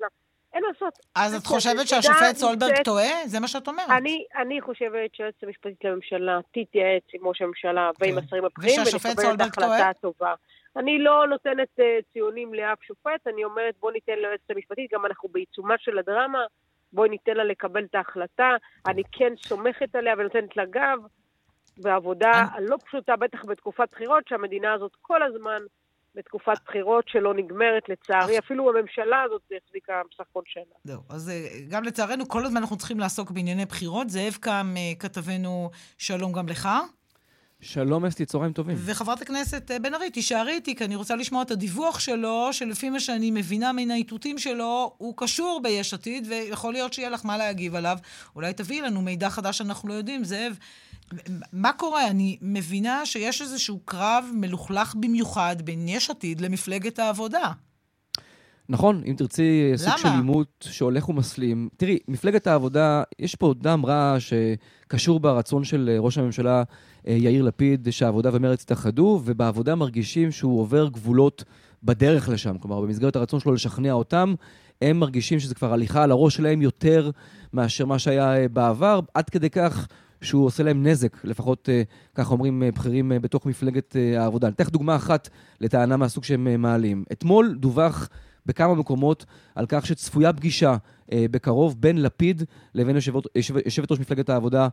אין לעשות. אז את חושבת שהשופט סולברג טועה? זה מה שאת אומרת. אני, אני חושבת שהיועצת המשפטית לממשלה תתייעץ עם ראש הממשלה ועם כן. השרים הבכירים, ונקבל את ההחלטה הטובה. אני לא נותנת uh, ציונים לאף שופט, אני אומרת בוא ניתן ליועצת המשפטית, גם אנחנו בעיצומה של הדרמה, בואי ניתן לה לקבל את ההחלטה. אני כן סומכת עליה ונותנת לה גב. ועבודה אני... לא פשוטה, בטח בתקופת בחירות, שהמדינה הזאת כל הזמן בתקופת בחירות שלא נגמרת, לצערי. אפילו הממשלה הזאת החזיקה בסך הכל שנה. זהו, אז אה, גם לצערנו, כל הזמן אנחנו צריכים לעסוק בענייני בחירות. זאב קם, אה, כתבנו, שלום גם לך. שלום אסתי, צהריים טובים. וחברת הכנסת אה, בן ארי, תישארי איתי, כי אני רוצה לשמוע את הדיווח שלו, שלפי מה שאני מבינה מן האיתותים שלו, הוא קשור ביש עתיד, ויכול להיות שיהיה לך מה להגיב עליו. אולי תביאי לנו מידע חדש שאנחנו לא יודעים. זאב, מה קורה? אני מבינה שיש איזשהו קרב מלוכלך במיוחד בין יש עתיד למפלגת העבודה. נכון, אם תרצי, סוג של עימות שהולך ומסלים. תראי, מפלגת העבודה, יש פה דם רע שקשור ברצון של ראש הממשלה אה, יאיר לפיד, שהעבודה ומרצ יתאחדו, ובעבודה מרגישים שהוא עובר גבולות בדרך לשם. כלומר, במסגרת הרצון שלו לשכנע אותם, הם מרגישים שזה כבר הליכה על הראש שלהם יותר מאשר מה שהיה אה, בעבר, עד כדי כך שהוא עושה להם נזק, לפחות אה, כך אומרים אה, בכירים אה, בתוך מפלגת העבודה. אני אתן לך דוגמה אחת לטענה מהסוג שהם מעלים. אתמול דווח בכמה מקומות על כך שצפויה פגישה בקרוב בין לפיד לבין יושבת, יושבת ראש מפלגת העבודה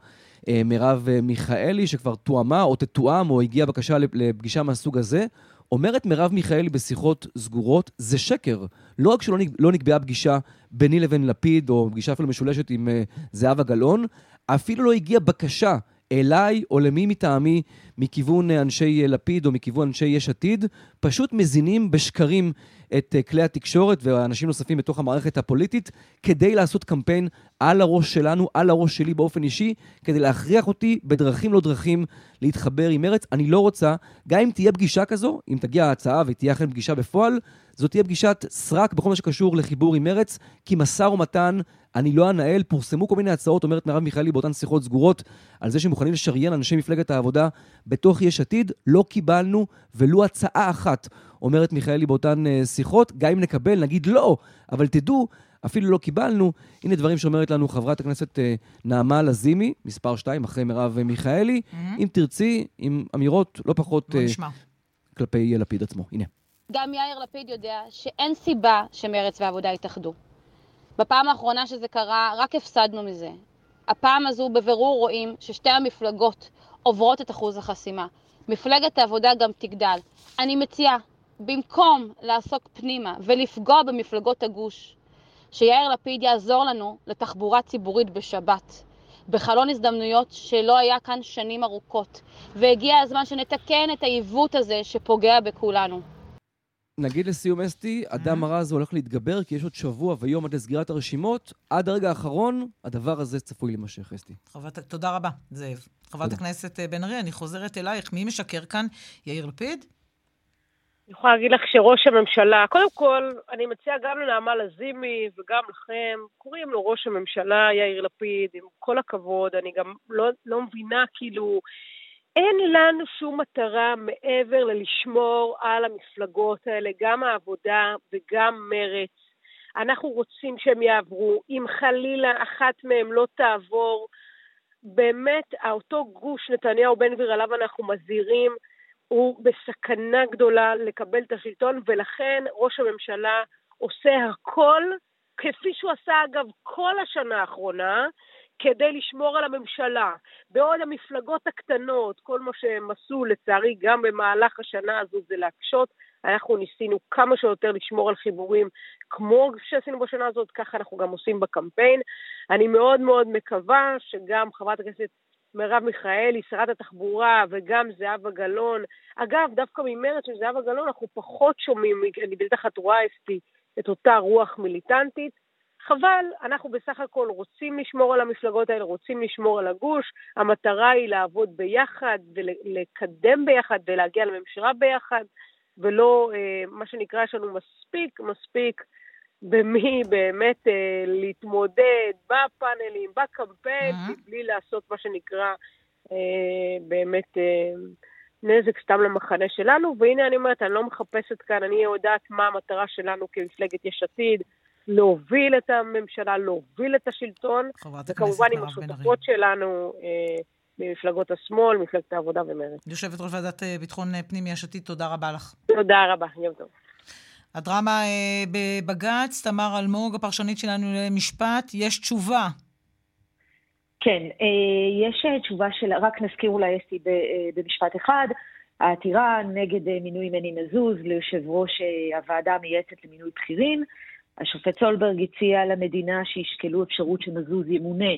מרב מיכאלי, שכבר תואמה או תתואם או הגיעה בקשה לפגישה מהסוג הזה. אומרת מרב מיכאלי בשיחות סגורות, זה שקר. לא רק שלא לא נקבעה פגישה ביני לבין לפיד, או פגישה אפילו משולשת עם uh, זהבה גלאון, אפילו לא הגיעה בקשה אליי או למי מטעמי מכיוון אנשי לפיד או מכיוון אנשי יש עתיד, פשוט מזינים בשקרים את אה, כלי התקשורת ואנשים נוספים בתוך המערכת הפוליטית כדי לעשות קמפיין על הראש שלנו, על הראש שלי באופן אישי, כדי להכריח אותי בדרכים לא דרכים להתחבר עם מרץ. אני לא רוצה, גם אם תהיה פגישה כזו, אם תגיע ההצעה ותהיה אכן פגישה בפועל, זאת תהיה פגישת סרק בכל מה שקשור לחיבור עם מרץ, כי משא ומתן אני לא אנהל. פורסמו כל מיני הצעות, אומרת מרב מיכאלי באותן שיחות סגורות, על זה שמוכנים לשריין אנשי מפלגת העבודה בתוך יש עתיד. לא קיבלנו ולו הצעה אחת, אומרת מיכאלי באותן uh, שיחות. גם אם נקבל, נגיד לא, אבל תדעו, אפילו לא קיבלנו. הנה דברים שאומרת לנו חברת הכנסת אה, נעמה לזימי, מספר 2, אחרי מרב מיכאלי. Mm-hmm. אם תרצי, עם אמירות לא פחות אה, כלפי יאיר לפיד עצמו. הנה. גם יאיר לפיד יודע שאין סיבה שמרץ והעבודה יתאחדו. בפעם האחרונה שזה קרה, רק הפסדנו מזה. הפעם הזו בבירור רואים ששתי המפלגות עוברות את אחוז החסימה. מפלגת העבודה גם תגדל. אני מציעה, במקום לעסוק פנימה ולפגוע במפלגות הגוש, שיאיר לפיד יעזור לנו לתחבורה ציבורית בשבת, בחלון הזדמנויות שלא היה כאן שנים ארוכות, והגיע הזמן שנתקן את העיוות הזה שפוגע בכולנו. נגיד לסיום אסתי, הדם הרע הזה הולך להתגבר, כי יש עוד שבוע ויום עד לסגירת הרשימות. עד הרגע האחרון, הדבר הזה צפוי להימשך, אסתי. חוות, תודה רבה, זאב. חברת הכנסת אה, בן ארי, אני חוזרת אלייך. מי משקר כאן? יאיר לפיד? אני יכולה להגיד לך שראש הממשלה, קודם כל, אני מציעה גם לנעמה לזימי וגם לכם, קוראים לו ראש הממשלה יאיר לפיד, עם כל הכבוד, אני גם לא, לא מבינה כאילו... אין לנו שום מטרה מעבר ללשמור על המפלגות האלה, גם העבודה וגם מרץ. אנחנו רוצים שהם יעברו. אם חלילה אחת מהם לא תעבור, באמת, אותו גוש נתניהו בן גביר עליו אנחנו מזהירים, הוא בסכנה גדולה לקבל את השלטון, ולכן ראש הממשלה עושה הכל, כפי שהוא עשה אגב כל השנה האחרונה, כדי לשמור על הממשלה. בעוד המפלגות הקטנות, כל מה שהם עשו, לצערי, גם במהלך השנה הזו זה להקשות, אנחנו ניסינו כמה שיותר לשמור על חיבורים כמו שעשינו בשנה הזאת, ככה אנחנו גם עושים בקמפיין. אני מאוד מאוד מקווה שגם חברת הכנסת מרב מיכאלי, שרת התחבורה, וגם זהבה גלאון, אגב, דווקא ממרץ של זהבה גלאון אנחנו פחות שומעים, אני בטח את רואה אסתי, את אותה רוח מיליטנטית. חבל, אנחנו בסך הכל רוצים לשמור על המפלגות האלה, רוצים לשמור על הגוש, המטרה היא לעבוד ביחד ולקדם ביחד ולהגיע לממשלה ביחד, ולא, אה, מה שנקרא, יש לנו מספיק, מספיק במי באמת אה, להתמודד בפאנלים, בקמפיין, mm-hmm. בלי לעשות מה שנקרא אה, באמת נזק סתם למחנה שלנו, והנה אני אומרת, אני לא מחפשת כאן, אני יודעת מה המטרה שלנו כמפלגת יש עתיד. להוביל את הממשלה, להוביל את השלטון, וכמובן עם השותפות שלנו אה, ממפלגות השמאל, מפלגת העבודה ומרצ. יושבת ראש ועדת אה, ביטחון אה, פנים יש עתיד, תודה רבה לך. תודה רבה, יום טוב. הדרמה אה, בבג"ץ, תמר אלמוג, הפרשנית שלנו למשפט, יש תשובה. כן, אה, יש תשובה של, רק נזכיר אולי אסתי במשפט אחד, העתירה נגד מינוי מני מזוז ליושב ראש הוועדה המייעצת למינוי בכירים. השופט סולברג הציע למדינה שישקלו אפשרות שמזוז ימונה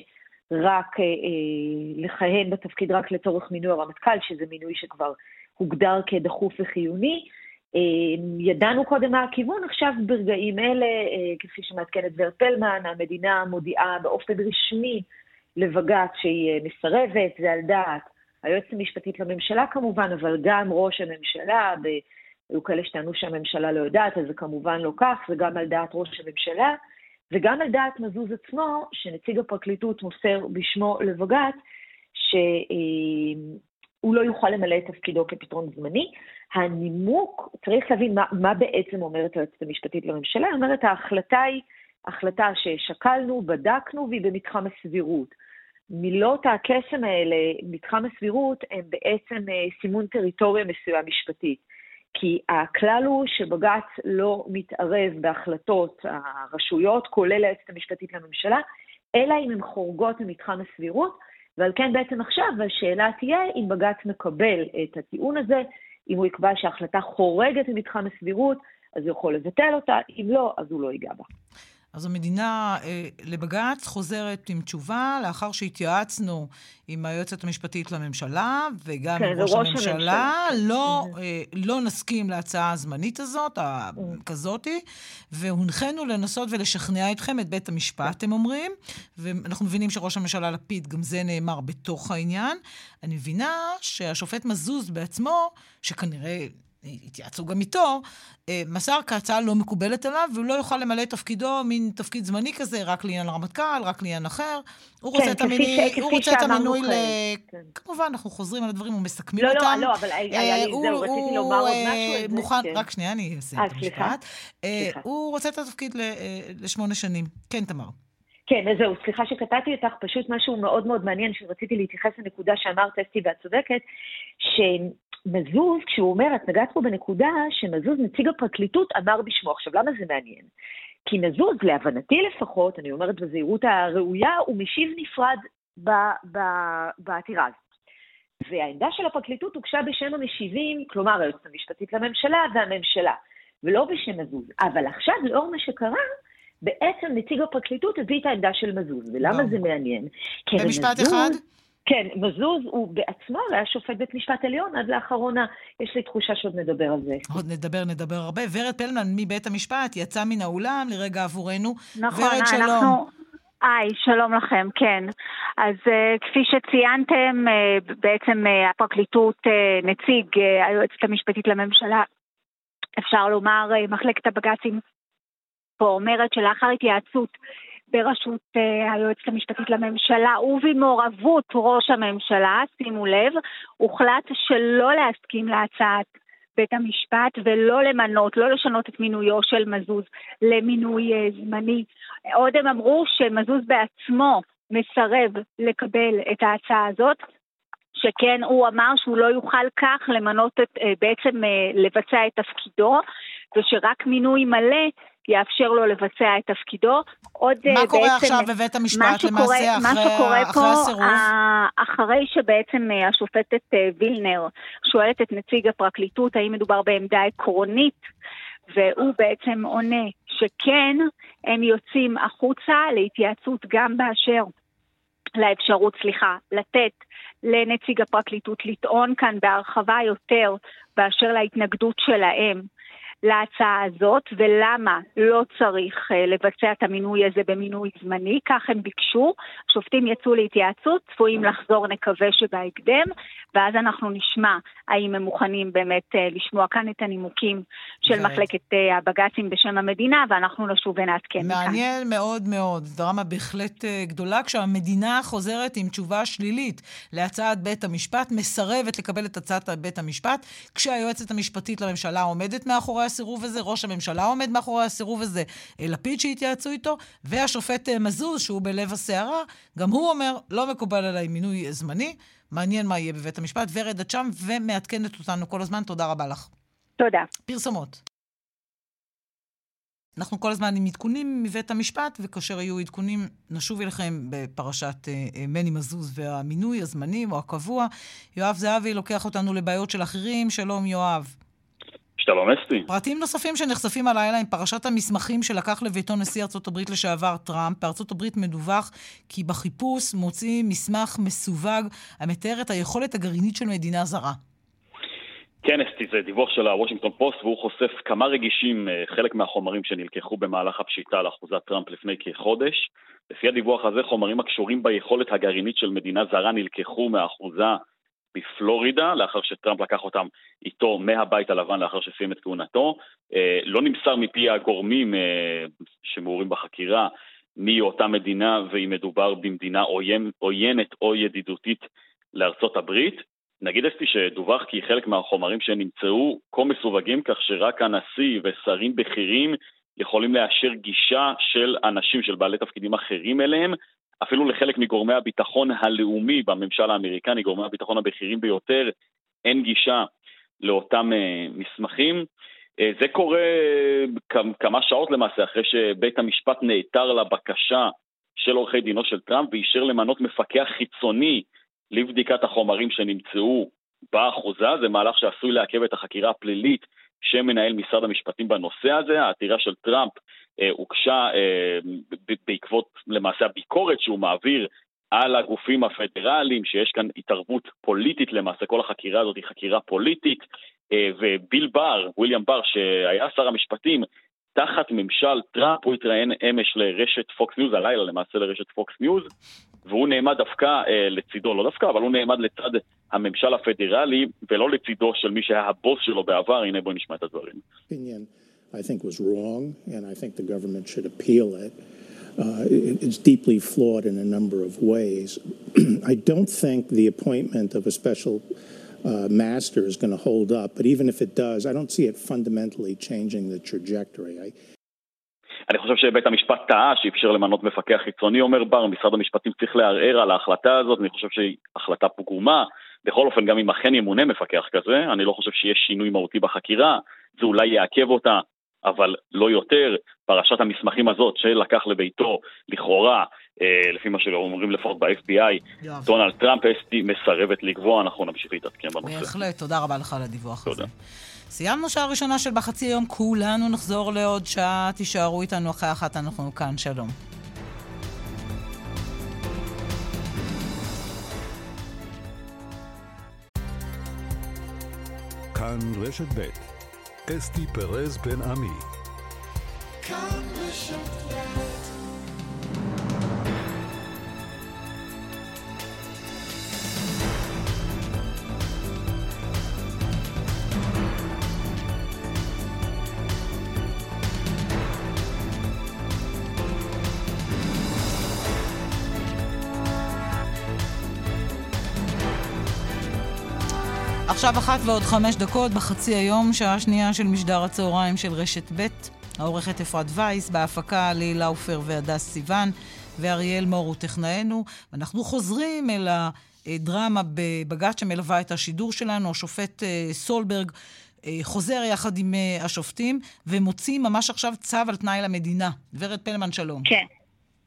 רק אה, אה, לכהן בתפקיד רק לצורך מינוי הרמטכ"ל, שזה מינוי שכבר הוגדר כדחוף וחיוני. אה, ידענו קודם מה הכיוון, עכשיו ברגעים אלה, אה, כפי שמעדכנת ורד פלמן, המדינה מודיעה באופן רשמי לבג"ץ שהיא אה, מסרבת, זה על דעת היועצת המשפטית לממשלה כמובן, אבל גם ראש הממשלה, ב... היו כאלה שטענו שהממשלה לא יודעת, אז זה כמובן לא כך, זה גם על דעת ראש הממשלה, וגם על דעת מזוז עצמו, שנציג הפרקליטות מוסר בשמו לבג"ץ, שהוא לא יוכל למלא את תפקידו כפתרון זמני. הנימוק, צריך להבין מה, מה בעצם אומרת היועצת המשפטית לממשלה, היא אומרת ההחלטה היא החלטה ששקלנו, בדקנו, והיא במתחם הסבירות. מילות הקסם האלה, מתחם הסבירות, הם בעצם אה, סימון טריטוריה מסוים משפטית. כי הכלל הוא שבג"ץ לא מתערב בהחלטות הרשויות, כולל היועצת המשפטית לממשלה, אלא אם הן חורגות ממתחם הסבירות, ועל כן בעצם עכשיו השאלה תהיה אם בג"ץ מקבל את הטיעון הזה, אם הוא יקבע שההחלטה חורגת ממתחם הסבירות, אז הוא יכול לבטל אותה, אם לא, אז הוא לא ייגע בה. אז המדינה אה, לבג"ץ חוזרת עם תשובה לאחר שהתייעצנו עם היועצת המשפטית לממשלה וגם כן, עם ראש הממשלה. הממשלה. לא, אה, לא נסכים להצעה הזמנית הזאת, כזאתי, והונחינו לנסות ולשכנע אתכם, את בית המשפט, הם אומרים, ואנחנו מבינים שראש הממשלה לפיד, גם זה נאמר בתוך העניין. אני מבינה שהשופט מזוז בעצמו, שכנראה... התייעצו גם איתו, אה, מסר כהצעה לא מקובלת עליו, והוא לא יוכל למלא את תפקידו, מין תפקיד זמני כזה, רק לעניין הרמטכ"ל, רק לעניין אחר. הוא רוצה כן, את המינוי, ש... הוא רוצה את המינוי ל... כן. כמובן, אנחנו חוזרים על הדברים ומסכמים לא, אותם. לא, לא, אבל היה לי, זהו, רציתי לומר עוד משהו. מוכן, כן. רק שנייה, אני אסיים את המשפט. הוא רוצה את התפקיד לשמונה שנים. כן, תמר. כן, אז זהו, סליחה שקטעתי אותך, פשוט משהו מאוד מאוד מעניין שרציתי להתייחס לנקודה שאמרת, אסתי, ואת צודקת, שמזוז, כשהוא אומר, את נגעת פה בנקודה שמזוז, נציג הפרקליטות, אמר בשמו. עכשיו, למה זה מעניין? כי מזוז, להבנתי לפחות, אני אומרת בזהירות הראויה, הוא משיב נפרד בעתירה הזאת. והעמדה של הפרקליטות הוגשה בשם המשיבים, כלומר היועצת המשפטית לממשלה והממשלה, ולא בשם מזוז. אבל עכשיו, לאור מה שקרה, בעצם נציג הפרקליטות הביא את העמדה של מזוז. ולמה זה מעניין? במשפט אחד? כן, מזוז הוא בעצמו היה שופט בית משפט עליון עד לאחרונה. יש לי תחושה שעוד נדבר על זה. עוד נדבר, נדבר הרבה. ורד פלמן מבית המשפט יצא מן האולם לרגע עבורנו. נכון, ורד, שלום. אנחנו... היי, שלום לכם, כן. אז uh, כפי שציינתם, uh, בעצם uh, הפרקליטות, uh, נציג uh, היועצת המשפטית לממשלה, אפשר לומר, uh, מחלקת הבג"צים פה אומרת שלאחר התייעצות בראשות uh, היועצת המשפטית לממשלה ובמעורבות ראש הממשלה, שימו לב, הוחלט שלא להסכים להצעת בית המשפט ולא למנות, לא לשנות את מינויו של מזוז למינוי uh, זמני. עוד הם אמרו שמזוז בעצמו מסרב לקבל את ההצעה הזאת, שכן הוא אמר שהוא לא יוכל כך למנות את, uh, בעצם לבצע את תפקידו, ושרק מינוי מלא יאפשר לו לבצע את תפקידו. עוד מה בעצם, קורה עכשיו בבית המשפט למעשה אחרי, אחרי הסירוב? אחרי שבעצם השופטת וילנר שואלת את נציג הפרקליטות האם מדובר בעמדה עקרונית, והוא בעצם עונה שכן, הם יוצאים החוצה להתייעצות גם באשר לאפשרות, סליחה, לתת לנציג הפרקליטות לטעון כאן בהרחבה יותר באשר להתנגדות שלהם להצעה הזאת, ולמה לא צריך אה, לבצע את המינוי הזה במינוי זמני, כך הם ביקשו. שופטים יצאו להתייעצות, צפויים לחזור נקווה שבהקדם, ואז אנחנו נשמע האם הם מוכנים באמת אה, לשמוע כאן את הנימוקים של ו... מחלקת אה, הבג"צים בשם המדינה, ואנחנו נשוב ונעדכן מכאן. מעניין מאוד מאוד, דרמה בהחלט גדולה, כשהמדינה חוזרת עם תשובה שלילית להצעת בית המשפט, מסרבת לקבל את הצעת בית המשפט, כשהיועצת המשפטית לממשלה עומדת מאחורי הסירוב הזה, ראש הממשלה עומד מאחורי הסירוב הזה, אה, לפיד שהתייעצו איתו, והשופט אה, מזוז, שהוא בלב הסערה, גם הוא אומר, לא מקובל עליי מינוי זמני, מעניין מה יהיה בבית המשפט. ורד, את שם ומעדכנת אותנו כל הזמן, תודה רבה לך. תודה. פרסומות. אנחנו כל הזמן עם עדכונים מבית המשפט, וכאשר יהיו עדכונים, נשוב אליכם בפרשת אה, אה, מני מזוז והמינוי הזמני או הקבוע. יואב זהבי לוקח אותנו לבעיות של אחרים. שלום, יואב. שלום אסתי. פרטים נוספים שנחשפים הלילה עם פרשת המסמכים שלקח לביתו נשיא ארצות הברית לשעבר טראמפ. בארצות הברית מדווח כי בחיפוש מוצאים מסמך מסווג המתאר את היכולת הגרעינית של מדינה זרה. כן, אסתי, זה דיווח של הוושינגטון פוסט, והוא חושף כמה רגישים, אה, חלק מהחומרים שנלקחו במהלך הפשיטה על אחוזת טראמפ לפני כחודש. לפי הדיווח הזה, חומרים הקשורים ביכולת הגרעינית של מדינה זרה נלקחו מהאחוזה בפלורידה, לאחר שטראמפ לקח אותם איתו מהבית הלבן לאחר שסיים את כהונתו. אה, לא נמסר מפי הגורמים אה, שמעורים בחקירה מי אותה מדינה ואם מדובר במדינה עוינת או ידידותית לארצות הברית. נגיד אסתי שדווח כי חלק מהחומרים שנמצאו כה מסווגים כך שרק הנשיא ושרים בכירים יכולים לאשר גישה של אנשים, של בעלי תפקידים אחרים אליהם, אפילו לחלק מגורמי הביטחון הלאומי בממשל האמריקני, גורמי הביטחון הבכירים ביותר, אין גישה לאותם uh, מסמכים. Uh, זה קורה כמה שעות למעשה אחרי שבית המשפט נעתר לבקשה של עורכי דינו של טראמפ ואישר למנות מפקח חיצוני לבדיקת החומרים שנמצאו באחוזה. זה מהלך שעשוי לעכב את החקירה הפלילית שמנהל משרד המשפטים בנושא הזה. העתירה של טראמפ אה, הוגשה אה, בעקבות למעשה הביקורת שהוא מעביר על הגופים הפדרליים, שיש כאן התערבות פוליטית למעשה, כל החקירה הזאת היא חקירה פוליטית, אה, וביל בר, וויליאם בר, שהיה שר המשפטים, תחת ממשל טראמפ, הוא התראיין אמש לרשת פוקס ניוז, הלילה למעשה לרשת פוקס ניוז, והוא נעמד דווקא אה, לצידו, לא דווקא, אבל הוא נעמד לצד הממשל הפדרלי, ולא לצידו של מי שהיה הבוס שלו בעבר, הנה בואי נשמע את הדברים. I think was wrong, and I think the government should appeal it. Uh, it's deeply flawed in a number of ways. I don't think the appointment of a special uh, master is going to hold up, but even if it does, I don't see it fundamentally changing the trajectory. I, אני חושב שבית המשפט טעה שאפשר למנות מפקח חיצוני, אומר בר, משרד המשפטים צריך לערער על ההחלטה הזאת, אני חושב שהיא החלטה פגומה. בכל אופן, גם אם אכן ימונה מפקח כזה, אני לא חושב שיש שינוי מהותי בחקירה, זה אולי יעכב אותה, אבל לא יותר. פרשת המסמכים הזאת שלקח לביתו, לכאורה, אה, לפי מה שאומרים לפחות ב-FBI, דונלד טראמפ אסטי מסרבת לקבוע, אנחנו נמשיך להתעדכן בנושא. בהחלט, תודה רבה לך על הדיווח תודה. הזה. סיימנו שעה ראשונה של בחצי היום, כולנו נחזור לעוד שעה, תישארו איתנו אחרי אחת, אנחנו כאן, שלום. כאן רשת ב' אסתי פרז בן עמי. כאן רשת עכשיו אחת ועוד חמש דקות בחצי היום, שעה שנייה של משדר הצהריים של רשת ב', העורכת אפרת וייס, בהפקה לילה לאופר והדס סיוון, ואריאל מור הוא טכנאינו. ואנחנו חוזרים אל הדרמה בבג"ץ שמלווה את השידור שלנו, השופט אה, סולברג. אה, חוזר יחד עם אה, השופטים ומוציא ממש עכשיו צו על תנאי למדינה. ורד פלמן, שלום. כן.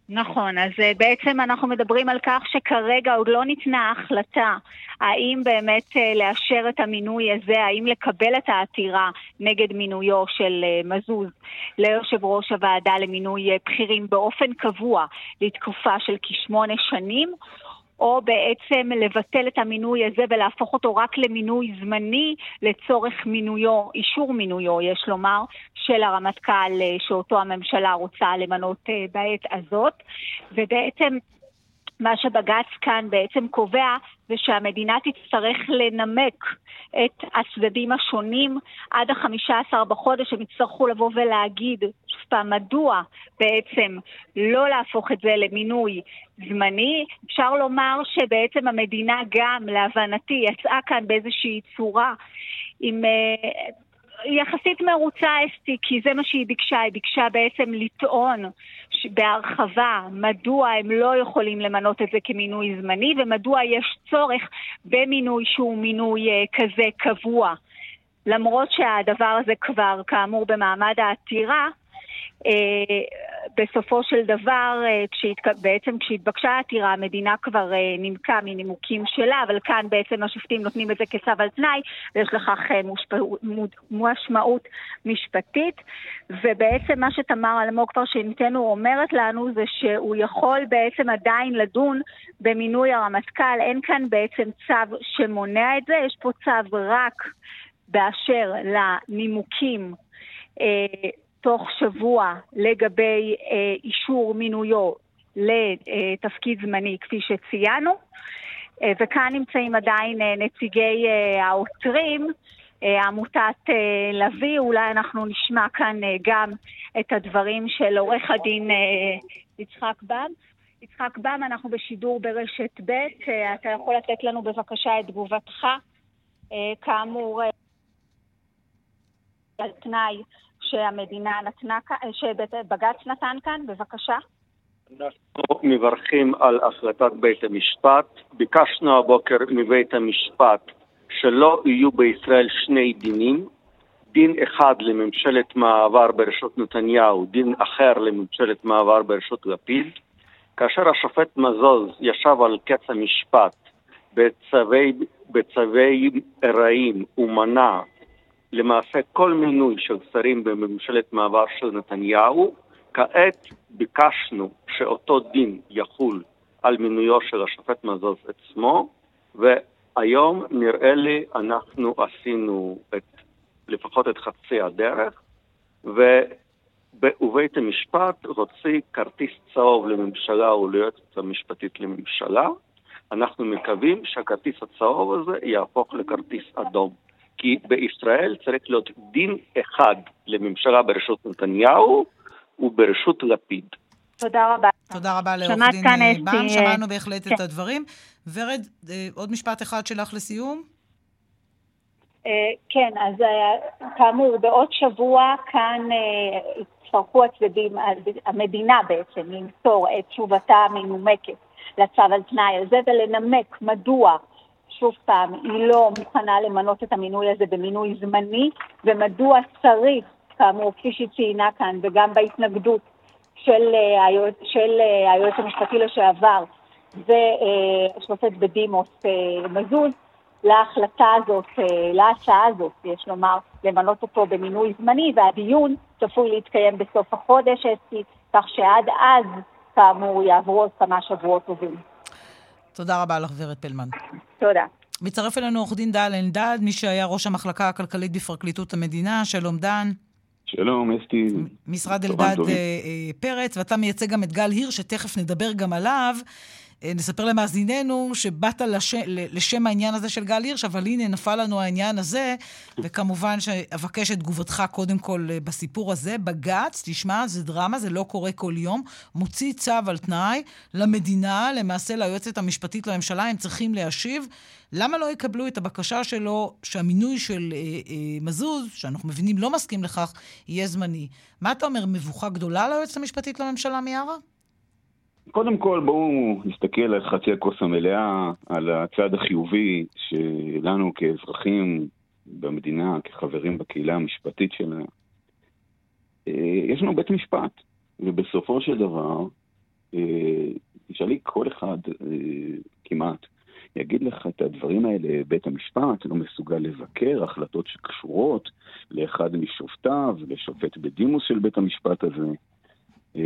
נכון, אז אה, בעצם אנחנו מדברים על כך שכרגע עוד לא ניתנה החלטה האם באמת אה, לאשר את המינוי הזה, האם לקבל את העתירה נגד מינויו של אה, מזוז ליושב ראש הוועדה למינוי בכירים באופן קבוע לתקופה של כשמונה שנים, או בעצם לבטל את המינוי הזה ולהפוך אותו רק למינוי זמני לצורך מינויו, אישור מינויו, יש לומר, של הרמטכ"ל אה, שאותו הממשלה רוצה למנות אה, בעת הזאת. ובעצם מה שבג"ץ כאן בעצם קובע זה שהמדינה תצטרך לנמק את הצדדים השונים עד החמישה עשר בחודש, הם יצטרכו לבוא ולהגיד פעם מדוע בעצם לא להפוך את זה למינוי זמני. אפשר לומר שבעצם המדינה גם, להבנתי, יצאה כאן באיזושהי צורה עם אה, יחסית מרוצה אסתי, כי זה מה שהיא ביקשה, היא ביקשה בעצם לטעון בהרחבה מדוע הם לא יכולים למנות את זה כמינוי זמני ומדוע יש צורך במינוי שהוא מינוי אה, כזה קבוע. למרות שהדבר הזה כבר כאמור במעמד העתירה, בסופו של דבר, אה, כשהתק... בעצם כשהתבקשה העתירה, המדינה כבר אה, נימקה מנימוקים שלה, אבל כאן בעצם השופטים נותנים את זה כצו על תנאי, ויש לכך מושפ... משמעות משפטית. ובעצם מה שתמר אלמוג כבר שניתנו אומרת לנו זה שהוא יכול בעצם עדיין לדון במינוי הרמטכ"ל. אין כאן בעצם צו שמונע את זה, יש פה צו רק באשר לנימוקים. תוך שבוע לגבי אה, אישור מינויו לתפקיד זמני, כפי שציינו. אה, וכאן נמצאים עדיין אה, נציגי אה, העותרים, אה, עמותת אה, לביא, אולי אנחנו נשמע כאן אה, גם את הדברים של עורך הדין אה, יצחק בם. יצחק בם, אנחנו בשידור ברשת ב', אה, אתה יכול לתת לנו בבקשה את תגובתך. אה, כאמור, אה, על תנאי שהמדינה נתנה, שבג"ץ נתן כאן? בבקשה. אנחנו מברכים על החלטת בית המשפט. ביקשנו הבוקר מבית המשפט שלא יהיו בישראל שני דינים, דין אחד לממשלת מעבר בראשות נתניהו, דין אחר לממשלת מעבר בראשות לפיד. כאשר השופט מזוז ישב על קץ המשפט בצווי, בצווי רעים ומנע למעשה כל מינוי של שרים בממשלת מעבר של נתניהו, כעת ביקשנו שאותו דין יחול על מינויו של השופט מזוז עצמו, והיום נראה לי אנחנו עשינו את, לפחות את חצי הדרך, ובית המשפט הוציא כרטיס צהוב לממשלה או ליועצת המשפטית לממשלה. אנחנו מקווים שהכרטיס הצהוב הזה יהפוך לכרטיס אדום. כי בישראל צריך להיות דין אחד לממשלה בראשות נתניהו ובראשות לפיד. תודה רבה. תודה רבה לעורך דין בן, שמענו בהחלט כן. את הדברים. ורד, אה, עוד משפט אחד שלך לסיום? אה, כן, אז אה, כאמור, בעוד שבוע כאן יצטרכו הצדדים, המדינה בעצם, למסור את תשובתה המנומקת לצו על תנאי הזה ולנמק מדוע שוב פעם, היא לא מוכנה למנות את המינוי הזה במינוי זמני, ומדוע צריך, כאמור, כפי שהיא ציינה כאן, וגם בהתנגדות של, אה, היועץ, של אה, היועץ המשפטי לשעבר ושופט בדימוס אה, מזוז, להחלטה הזאת, להצעה הזאת, יש לומר, למנות אותו במינוי זמני, והדיון צפוי להתקיים בסוף החודש, כך שעד אז, כאמור, יעברו עוד כמה שבועות טובים. תודה רבה לך, ורד פלמן. תודה. מצטרף אלינו עורך דין דל אלדד, מי שהיה ראש המחלקה הכלכלית בפרקליטות המדינה. שלום, דן. שלום, אסתי. משרד אלדד אה, אה, פרץ, ואתה מייצג גם את גל היר, שתכף נדבר גם עליו. נספר למאזיננו שבאת לש... לשם העניין הזה של גל הירש, אבל הנה נפל לנו העניין הזה, וכמובן שאבקש את תגובתך קודם כל אה, בסיפור הזה. בג"ץ, תשמע, זה דרמה, זה לא קורה כל יום, מוציא צו על תנאי למדינה, למעשה ליועצת המשפטית לממשלה, הם צריכים להשיב. למה לא יקבלו את הבקשה שלו שהמינוי של אה, אה, מזוז, שאנחנו מבינים לא מסכים לכך, יהיה זמני? מה אתה אומר, מבוכה גדולה ליועצת המשפטית לממשלה מיארה? קודם כל בואו נסתכל על חצי הכוס המלאה, על הצד החיובי שלנו כאזרחים במדינה, כחברים בקהילה המשפטית שלה. אה, יש לנו בית משפט, ובסופו של דבר, אה, תשאלי כל אחד אה, כמעט, יגיד לך את הדברים האלה, בית המשפט לא מסוגל לבקר החלטות שקשורות לאחד משופטיו, לשופט בדימוס של בית המשפט הזה. אה,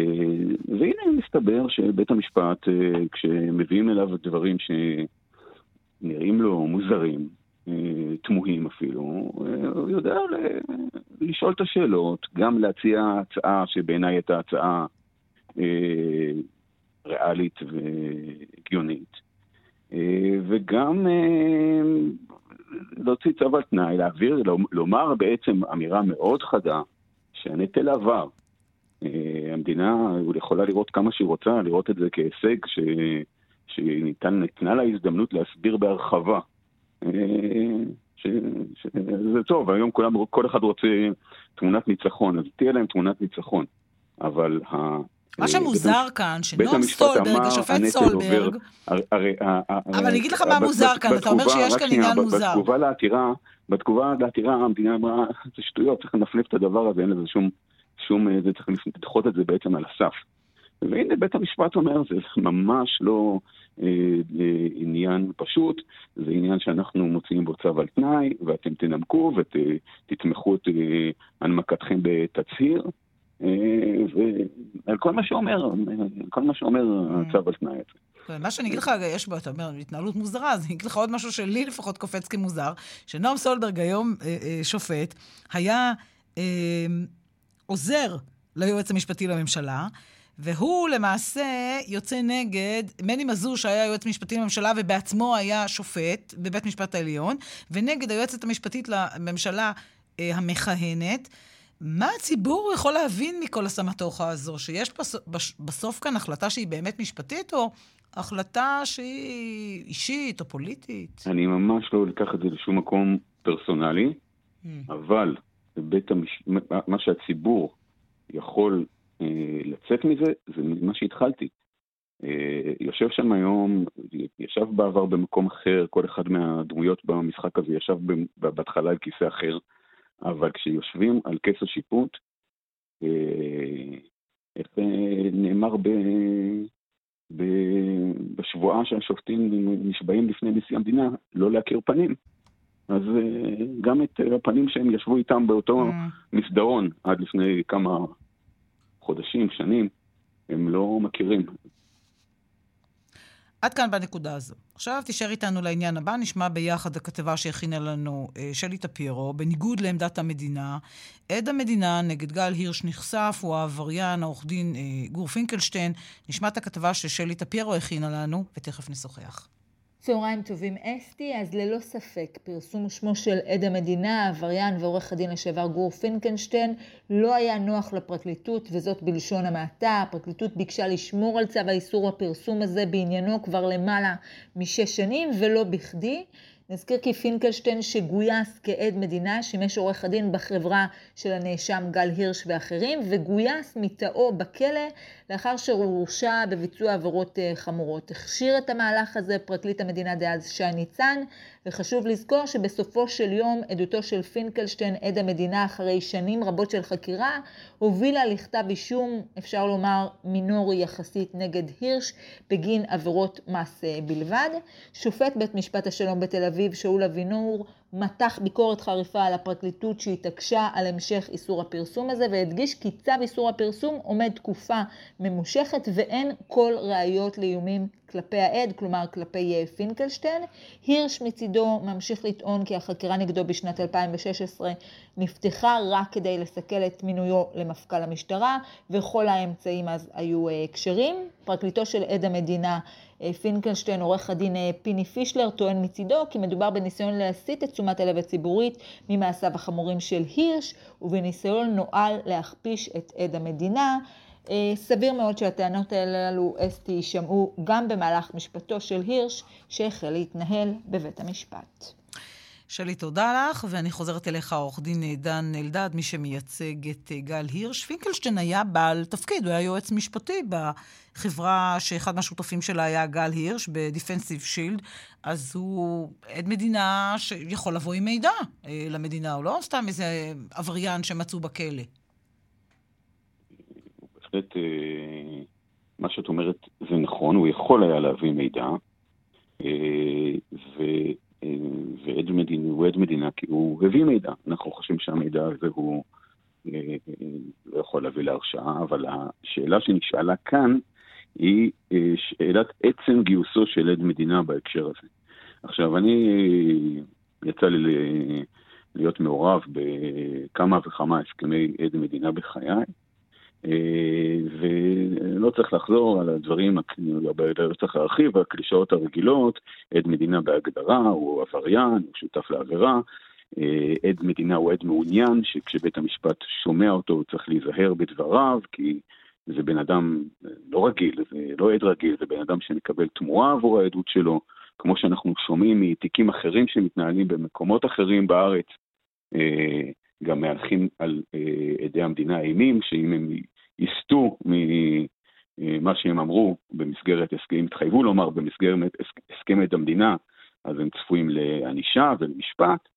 והנה מסתבר שבית המשפט, אה, כשמביאים אליו דברים שנראים לו מוזרים, אה, תמוהים אפילו, הוא יודע לשאול את השאלות, גם להציע הצעה שבעיניי הייתה הצעה ריאלית והגיונית, וגם להוציא צו על תנאי, להעביר, לומר בעצם אמירה מאוד חדה שהנטל עבר. המדינה יכולה לראות כמה שהיא רוצה, לראות את זה כהישג ש... שניתנה לה הזדמנות להסביר בהרחבה. אה, ש... שזה טוב, היום כולם, כל אחד רוצה תמונת ניצחון, אז תהיה להם תמונת ניצחון. אבל ה... מה שמוזר כאן, שנועם סולברג, השופט סולברג... אבל אני אגיד לך מה מוזר כאן, אתה אומר שיש כאן עניין מוזר. בתגובה לעתירה, בתגובה לעתירה המדינה אמרה, זה שטויות, צריך לנפנף את הדבר הזה, אין לזה שום שום, זה צריך לדחות את זה בעצם על הסף. והנה בית המשפט אומר, זה ממש לא אה, אה, עניין פשוט, זה עניין שאנחנו מוציאים בו צו על תנאי, ואתם תנמקו ותתמכו את אה, הנמקתכם בתצהיר. אה, ועל כל מה שאומר, כל מה שאומר הצו על תנאי הזה. מה שאני אגיד לך, יש בו, אתה אומר, התנהלות מוזרה, אז אני אגיד לך עוד משהו שלי לפחות קופץ כמוזר, שנועם סולברג היום אה, אה, שופט, היה אה, עוזר ליועץ המשפטי לממשלה, והוא למעשה יוצא נגד מני מזוז, שהיה יועץ משפטי לממשלה ובעצמו היה שופט בבית משפט העליון, ונגד היועצת המשפטית לממשלה אה, המכהנת. מה הציבור יכול להבין מכל הסמטוחה הזו? שיש בסוף, בסוף כאן החלטה שהיא באמת משפטית, או החלטה שהיא אישית או פוליטית? אני ממש לא אקח את זה לשום מקום פרסונלי, mm. אבל בית המש... מה שהציבור יכול אה, לצאת מזה, זה מה שהתחלתי. אה, יושב שם היום, ישב בעבר במקום אחר, כל אחד מהדמויות במשחק הזה ישב בהתחלה על כיסא אחר, אבל כשיושבים על כס השיפוט, אה, איך אה, נאמר ב... בשבועה שהשופטים נשבעים לפני נשיא המדינה, לא להכיר פנים. אז אה, גם את הפנים שהם ישבו איתם באותו mm. מסדרון עד לפני כמה חודשים, שנים, הם לא מכירים. עד כאן בנקודה הזו. עכשיו תישאר איתנו לעניין הבא, נשמע ביחד הכתבה שהכינה לנו אה, שלי טפיירו, בניגוד לעמדת המדינה. עד המדינה נגד גל הירש נחשף, הוא העבריין, העורך דין אה, גור פינקלשטיין. נשמע את הכתבה ששלי טפיירו הכינה לנו, ותכף נשוחח. צהריים טובים אסתי, אז ללא ספק פרסום שמו של עד המדינה, העבריין ועורך הדין לשעבר גור פינקנשטיין לא היה נוח לפרקליטות וזאת בלשון המעטה. הפרקליטות ביקשה לשמור על צו האיסור הפרסום הזה בעניינו כבר למעלה משש שנים ולא בכדי. נזכיר כי פינקלשטיין שגויס כעד מדינה, שימש עורך הדין בחברה של הנאשם גל הירש ואחרים, וגויס מתאו בכלא לאחר שהוא הורשע בביצוע עבירות אה, חמורות. הכשיר את המהלך הזה פרקליט המדינה דאז שי ניצן, וחשוב לזכור שבסופו של יום עדותו של פינקלשטיין, עד המדינה אחרי שנים רבות של חקירה, הובילה לכתב אישום, אפשר לומר מינורי יחסית נגד הירש, בגין עבירות מס בלבד. שופט בית משפט השלום בתל אביב, שאול אבינור, מתח ביקורת חריפה על הפרקליטות שהתעקשה על המשך איסור הפרסום הזה והדגיש כי צו איסור הפרסום עומד תקופה ממושכת ואין כל ראיות לאיומים כלפי העד, כלומר כלפי אה, פינקלשטיין. הירש מצידו ממשיך לטעון כי החקירה נגדו בשנת 2016 נפתחה רק כדי לסכל את מינויו למפכ"ל המשטרה וכל האמצעים אז היו אה, כשרים. פרקליטו של עד המדינה פינקלשטיין, עורך הדין פיני פישלר, טוען מצידו כי מדובר בניסיון להסיט את תשומת הלב הציבורית ממעשיו החמורים של הירש ובניסיון נואל להכפיש את עד המדינה. אה, סביר מאוד שהטענות הללו, אסתי, יישמעו גם במהלך משפטו של הירש, שהחל להתנהל בבית המשפט. שלי, תודה לך, ואני חוזרת אליך, עורך דין דן אלדד, מי שמייצג את אה, גל הירש. פינקלשטיין היה בעל תפקיד, הוא היה יועץ משפטי בחברה שאחד מהשותפים שלה היה גל הירש, בדיפנסיב שילד, אז הוא עד מדינה שיכול לבוא עם מידע אה, למדינה, הוא לא סתם איזה עבריין שמצאו בכלא. בהחלט אה, מה שאת אומרת זה נכון, הוא יכול היה להביא מידע, ו, ועד מדינה, הוא עד מדינה כי הוא הביא מידע. אנחנו חושבים שהמידע הזה הוא לא יכול להביא להרשעה, אבל השאלה שנשאלה כאן היא שאלת עצם גיוסו של עד מדינה בהקשר הזה. עכשיו, אני, יצא לי להיות מעורב בכמה וכמה הסכמי עד מדינה בחיי, אה, ולא צריך לחזור על הדברים, לא צריך להרחיב, הקלישאות הרגילות, עד מדינה בהגדרה, הוא עבריין, הוא שותף לעבירה, אה, עד מדינה הוא עד מעוניין, שכשבית המשפט שומע אותו הוא צריך להיזהר בדבריו, כי זה בן אדם לא רגיל, זה לא עד רגיל, זה בן אדם שמקבל תמורה עבור העדות שלו, כמו שאנחנו שומעים מתיקים אחרים שמתנהלים במקומות אחרים בארץ. אה, גם מהלכים על אה, עדי המדינה אימים, שאם הם יסטו ממה שהם אמרו במסגרת, הסכם, התחייבו לומר במסגרת הסכם עד המדינה, אז הם צפויים לענישה ולמשפט.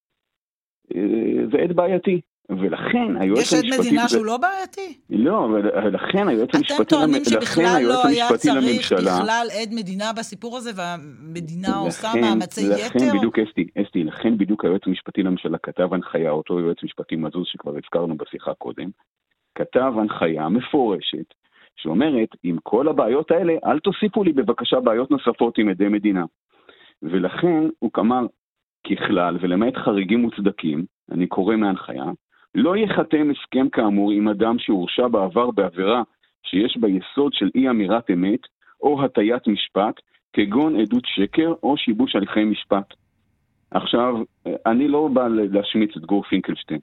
אה, זה עד בעייתי. ולכן היועץ המשפטי... יש עד מדינה שהוא לא בעייתי? לא, ולכן היועץ המשפטי... אתם טוענים שבכלל לא היה צריך בכלל עד מדינה בסיפור הזה, והמדינה עושה מאמצי יתר? לכן בדיוק, אסתי, אסתי, לכן בדיוק היועץ המשפטי לממשלה כתב הנחיה, אותו יועץ משפטי מזוז שכבר הזכרנו בשיחה קודם, כתב הנחיה מפורשת, שאומרת, עם כל הבעיות האלה, אל תוסיפו לי בבקשה בעיות נוספות עם עדי מדינה. ולכן הוא אמר, ככלל, ולמעט חריגים מוצדקים, אני קורא מהנחיה, לא ייחתם הסכם כאמור עם אדם שהורשע בעבר בעבירה שיש בה יסוד של אי אמירת אמת או הטיית משפט, כגון עדות שקר או שיבוש הליכי משפט. עכשיו, אני לא בא להשמיץ את גור פינקלשטיין.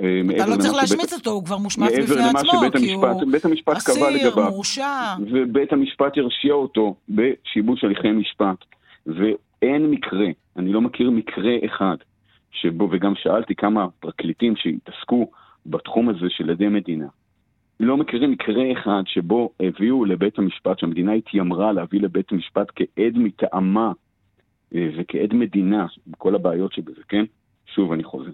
אה, אתה לא צריך להשמיץ אותו, הוא כבר מושמץ בפני עצמו, כי הוא אסיר, מורשע. ובית המשפט הרשיע אותו בשיבוש הליכי משפט. ואין מקרה, אני לא מכיר מקרה אחד, שבו, וגם שאלתי כמה פרקליטים שהתעסקו בתחום הזה של עדי מדינה, לא מכירים מקרה אחד שבו הביאו לבית המשפט, שהמדינה התיימרה להביא לבית המשפט כעד מטעמה אה, וכעד מדינה, כל הבעיות שבזה, כן? שוב אני חוזר.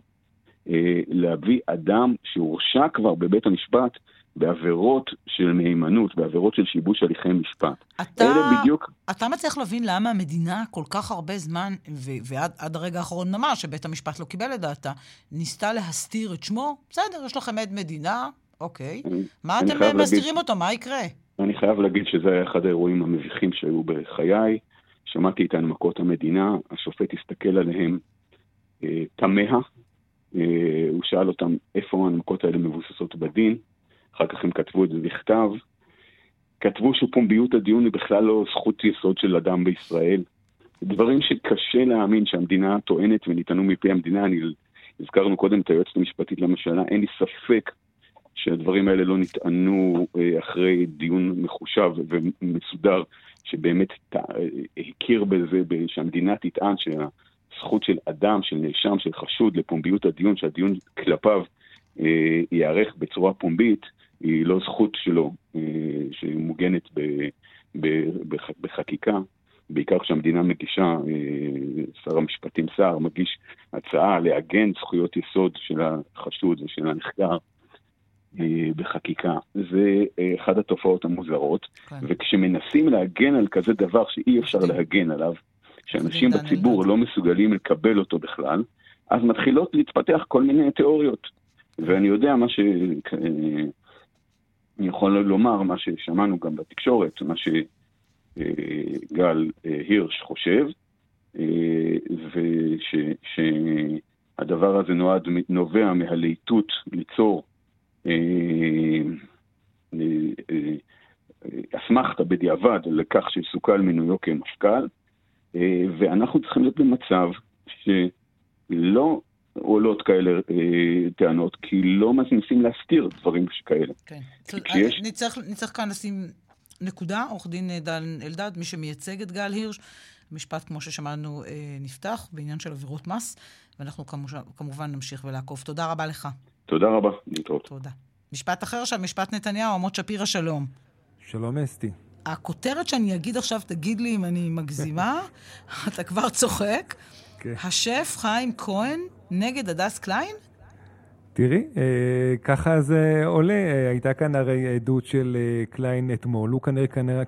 אה, להביא אדם שהורשע כבר בבית המשפט בעבירות של מהימנות, בעבירות של שיבוש הליכי משפט. אתה, אלה בדיוק... אתה מצליח להבין למה המדינה כל כך הרבה זמן, ו- ועד הרגע האחרון ממש, שבית המשפט לא קיבל את דעתה, ניסתה להסתיר את שמו? בסדר, יש לכם עד מדינה, אוקיי. אני, מה אני אתם מסתירים להגיד... אותו? מה יקרה? אני חייב להגיד שזה היה אחד האירועים המביכים שהיו בחיי. שמעתי את הנמקות המדינה, השופט הסתכל עליהם אה, תמה, אה, הוא שאל אותם איפה ההנמקות האלה מבוססות בדין, אחר כך הם כתבו את זה בכתב. כתבו שפומביות הדיון היא בכלל לא זכות יסוד של אדם בישראל. דברים שקשה להאמין שהמדינה טוענת ונטענו מפי המדינה, אני, הזכרנו קודם את היועצת המשפטית לממשלה, אין לי ספק שהדברים האלה לא נטענו אה, אחרי דיון מחושב ומסודר, שבאמת הכיר בזה, שהמדינה תטען שהזכות של אדם, של נאשם, של חשוד לפומביות הדיון, שהדיון כלפיו אה, ייערך בצורה פומבית, היא לא זכות שלו, אה, שהיא מוגנת בחקיקה. בעיקר כשהמדינה מגישה, שר המשפטים סער מגיש הצעה לעגן זכויות יסוד של החשוד ושל הנחקר אה, בחקיקה. זה אה, אחת התופעות המוזרות, כן. וכשמנסים להגן על כזה דבר שאי אפשר להגן עליו, שאנשים בציבור לא מסוגלים לקבל אותו בכלל, אז מתחילות להתפתח כל מיני תיאוריות. ואני יודע מה ש... אה, אני יכול לומר, מה ששמענו גם בתקשורת, מה שגל הירש חושב, ושהדבר הזה נועד, נובע מהלהיטות ליצור אה, אה, אסמכתה בדיעבד לכך שסוכל מינויו כמפכ"ל, אה, ואנחנו צריכים להיות במצב שלא עולות כאלה טענות, כי לא מנסים להסתיר דברים שכאלה. כן. כשיש... נצטרך, נצטרך כאן לשים נקודה, עורך דין דן אלדד, מי שמייצג את גל הירש. המשפט, כמו ששמענו, נפתח בעניין של עבירות מס, ואנחנו כמובן נמשיך ולעקוב. תודה רבה לך. תודה רבה, להתראות. תודה. משפט אחר שם, משפט נתניהו, עמות שפירא שלום. שלום אסתי. הכותרת שאני אגיד עכשיו, תגיד לי אם אני מגזימה, אתה כבר צוחק. Okay. כן. השף חיים כהן נגד הדס קליין? תראי, אה, ככה זה עולה. אה, הייתה כאן הרי עדות של אה, קליין אתמול. הוא כנראה, כנראה,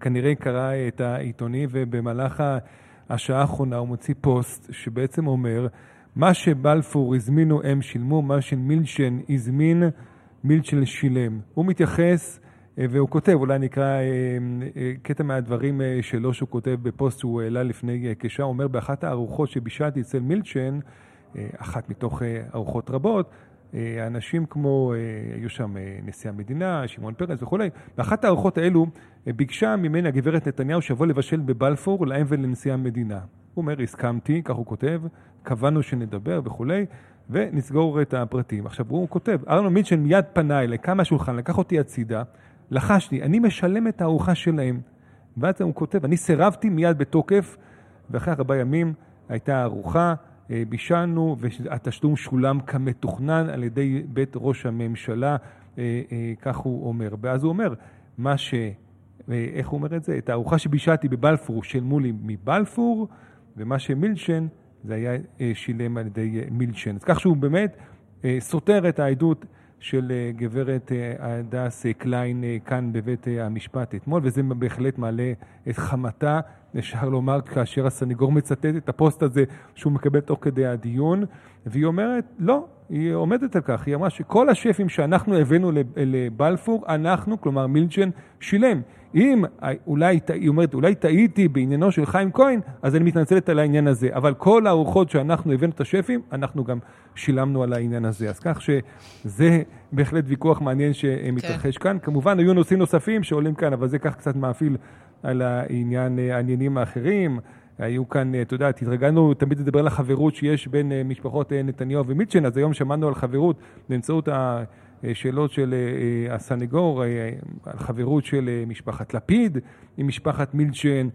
כנראה קרא את העיתוני, ובמהלך השעה האחרונה הוא מוציא פוסט שבעצם אומר, מה שבלפור הזמינו הם שילמו, מה שמילצ'ן הזמין מילצ'ן שילם. הוא מתייחס אה, והוא כותב, אולי נקרא אה, אה, קטע מהדברים שלו שהוא כותב בפוסט שהוא העלה לפני כשעה, הוא אומר באחת הארוחות שבישלתי אצל מילצ'ן, אחת מתוך ארוחות רבות, אנשים כמו, היו שם נשיא המדינה, שמעון פרס וכולי, באחת הארוחות האלו ביקשה ממני הגברת נתניהו שיבוא לבשל בבלפור להם ולנשיא המדינה. הוא אומר, הסכמתי, כך הוא כותב, קבענו שנדבר וכולי, ונסגור את הפרטים. עכשיו, הוא כותב, ארנו מילצ'ן מיד פנה אליי, קם מהשולחן, לקח אותי הצידה, לחשתי, אני משלם את הארוחה שלהם. ואז הוא כותב, אני סירבתי מיד בתוקף, ואחרי ארבעה ימים הייתה ארוחה, אה, בישלנו, והתשלום שולם כמתוכנן על ידי בית ראש הממשלה, אה, אה, כך הוא אומר. ואז הוא אומר, מה ש... איך הוא אומר את זה? את הארוחה שבישלתי בבלפור שילמו לי מבלפור, ומה שמילצ'ן זה היה אה, שילם על ידי אה, מילצ'ן. אז כך שהוא באמת אה, סותר את העדות של גברת הדס קליין כאן בבית המשפט אתמול, וזה בהחלט מעלה את חמתה, אפשר לומר, כאשר הסניגור מצטט את הפוסט הזה שהוא מקבל תוך כדי הדיון, והיא אומרת, לא, היא עומדת על כך, היא אמרה שכל השפים שאנחנו הבאנו לבלפור, אנחנו, כלומר מילצ'ן, שילם. אם אולי, היא אומרת, אולי טעיתי בעניינו של חיים כהן, אז אני מתנצלת על העניין הזה. אבל כל הארוחות שאנחנו הבאנו את השפים, אנחנו גם שילמנו על העניין הזה. אז כך שזה בהחלט ויכוח מעניין שמתרחש כן. כאן. כמובן, היו נושאים נוספים שעולים כאן, אבל זה כך קצת מאפיל על העניין, העניינים האחרים. היו כאן, אתה יודע, התרגלנו תמיד לדבר על החברות שיש בין אה, משפחות אה, נתניהו ומיטשן, אז היום שמענו על חברות באמצעות ה... אה, שאלות של אה, אה, הסנגור על חברות של משפחת לפיד עם משפחת מילצ'ן,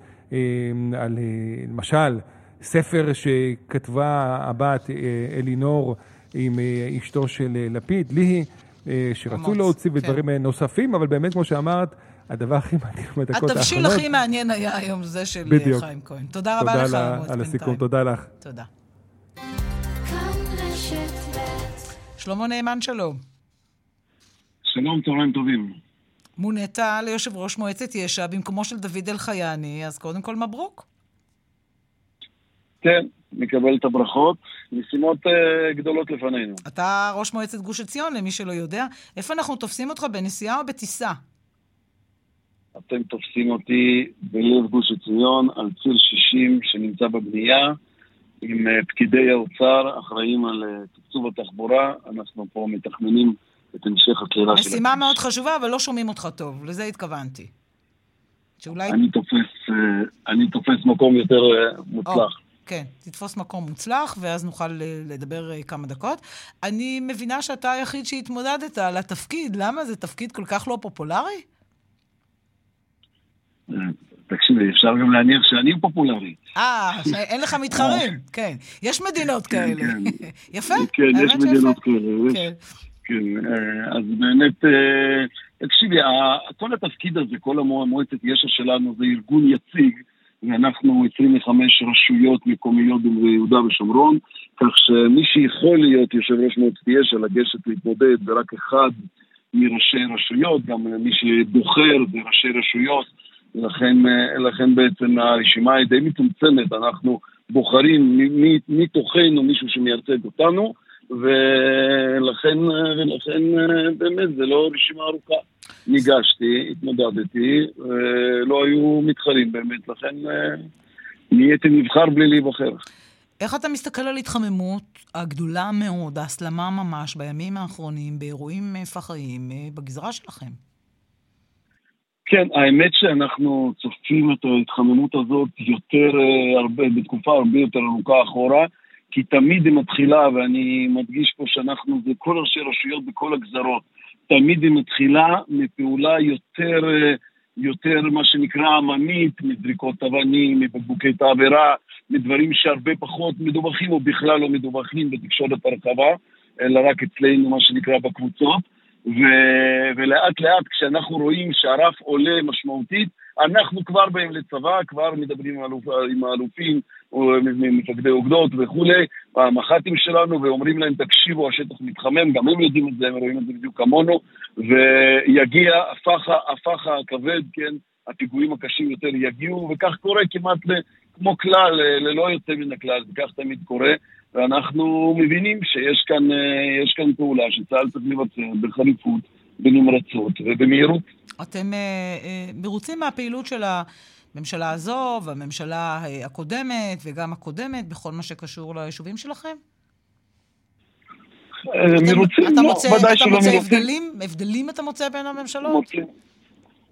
על למשל ספר שכתבה הבת אלינור עם אשתו של לפיד, ליהי, שרצו להוציא כן. ודברים נוספים, אבל באמת, כמו שאמרת, הדבר הכי מעניין בדקות האחרונות... התבשיל הכי מעניין היה היום זה של בדיוק. חיים כהן. תודה רבה לך, תודה על הסיכום, תודה לך. תודה. שלמה נאמן, שלום. שלום, צהריים טובים. מונית ליושב ראש מועצת יש"ע במקומו של דוד אלחייני, אז קודם כל מברוק. כן, נקבל את הברכות. משימות uh, גדולות לפנינו. אתה ראש מועצת גוש עציון, למי שלא יודע. איפה אנחנו תופסים אותך, בנסיעה או בטיסה? אתם תופסים אותי בלב גוש עציון, על ציר 60 שנמצא בבנייה, עם אה, פקידי האוצר, אחראים על אה, תקצוב התחבורה, אנחנו פה מתכננים את המשך הקהילה שלנו. משימה מאוד חשובה, אבל לא שומעים אותך טוב, לזה התכוונתי. שאולי... אני תופס, אה, אני תופס מקום יותר מוצלח. Oh. כן, תתפוס מקום מוצלח, ואז נוכל לדבר כמה דקות. אני מבינה שאתה היחיד שהתמודדת על התפקיד. למה? זה תפקיד כל כך לא פופולרי? תקשיבי, אפשר גם להניח שאני פופולרי. אה, אין לך מתחרים, כן. יש מדינות כן, כאלה. כן. יפה, כן, יש מדינות כאלה. כן. אה, אז באמת, אה, תקשיבי, כל התפקיד הזה, כל המועצת יש"ע שלנו זה ארגון יציג, ואנחנו 25 רשויות מקומיות ביהודה ושומרון, כך שמי שיכול להיות יושב ראש מועצת יש"ע לגשת להתמודד זה רק אחד מראשי רשויות, גם מי שבוחר זה ראשי רשויות. לכן, אה, לכן בעצם הרשימה היא די מצומצמת, אנחנו בוחרים מתוכנו מישהו שמייצג אותנו, ולכן, אה, ולכן אה, באמת זה לא רשימה ארוכה. ניגשתי, התמודדתי, ולא היו מתחרים באמת, לכן נהייתי נבחר בלי להיבחר. איך אתה מסתכל על התחממות הגדולה מאוד, ההסלמה ממש בימים האחרונים, באירועים פח"עים בגזרה שלכם? כן, האמת שאנחנו צופים את ההתחממות הזאת יותר, אה, הרבה, בתקופה הרבה יותר ארוכה אחורה, כי תמיד היא מתחילה, ואני מדגיש פה שאנחנו, זה כל ראשי רשויות בכל הגזרות, תמיד היא מתחילה מפעולה יותר, יותר מה שנקרא עממית, מזריקות אבנים, מבקבוקי תעבירה, מדברים שהרבה פחות מדווחים או בכלל לא מדווחים בתקשורת הרחבה, אלא רק אצלנו, מה שנקרא, בקבוצות. ו- ולאט לאט כשאנחנו רואים שהרף עולה משמעותית, אנחנו כבר באים לצבא, כבר מדברים עם, אלופ, עם האלופים, מפקדי אוגדות וכולי, המח"טים שלנו, ואומרים להם, תקשיבו, השטח מתחמם, גם הם יודעים את זה, הם רואים את זה בדיוק כמונו, ויגיע הפחה, הפחה הכבד, כן, הפיגועים הקשים יותר יגיעו, וכך קורה כמעט כמו כלל, ללא יוצא מן הכלל, וכך תמיד קורה. ואנחנו מבינים שיש כאן, אה, כאן פעולה שצה"ל צריך לבצע בחריפות, בנמרצות ובמהירות. אתם אה, אה, מרוצים מהפעילות של הממשלה הזו והממשלה אה, הקודמת וגם הקודמת בכל מה שקשור ליישובים שלכם? אה, מרוצים? לא, ודאי שלא מרוצים. הבדלים? הבדלים אתה מוצא בין הממשלות? מוצאים.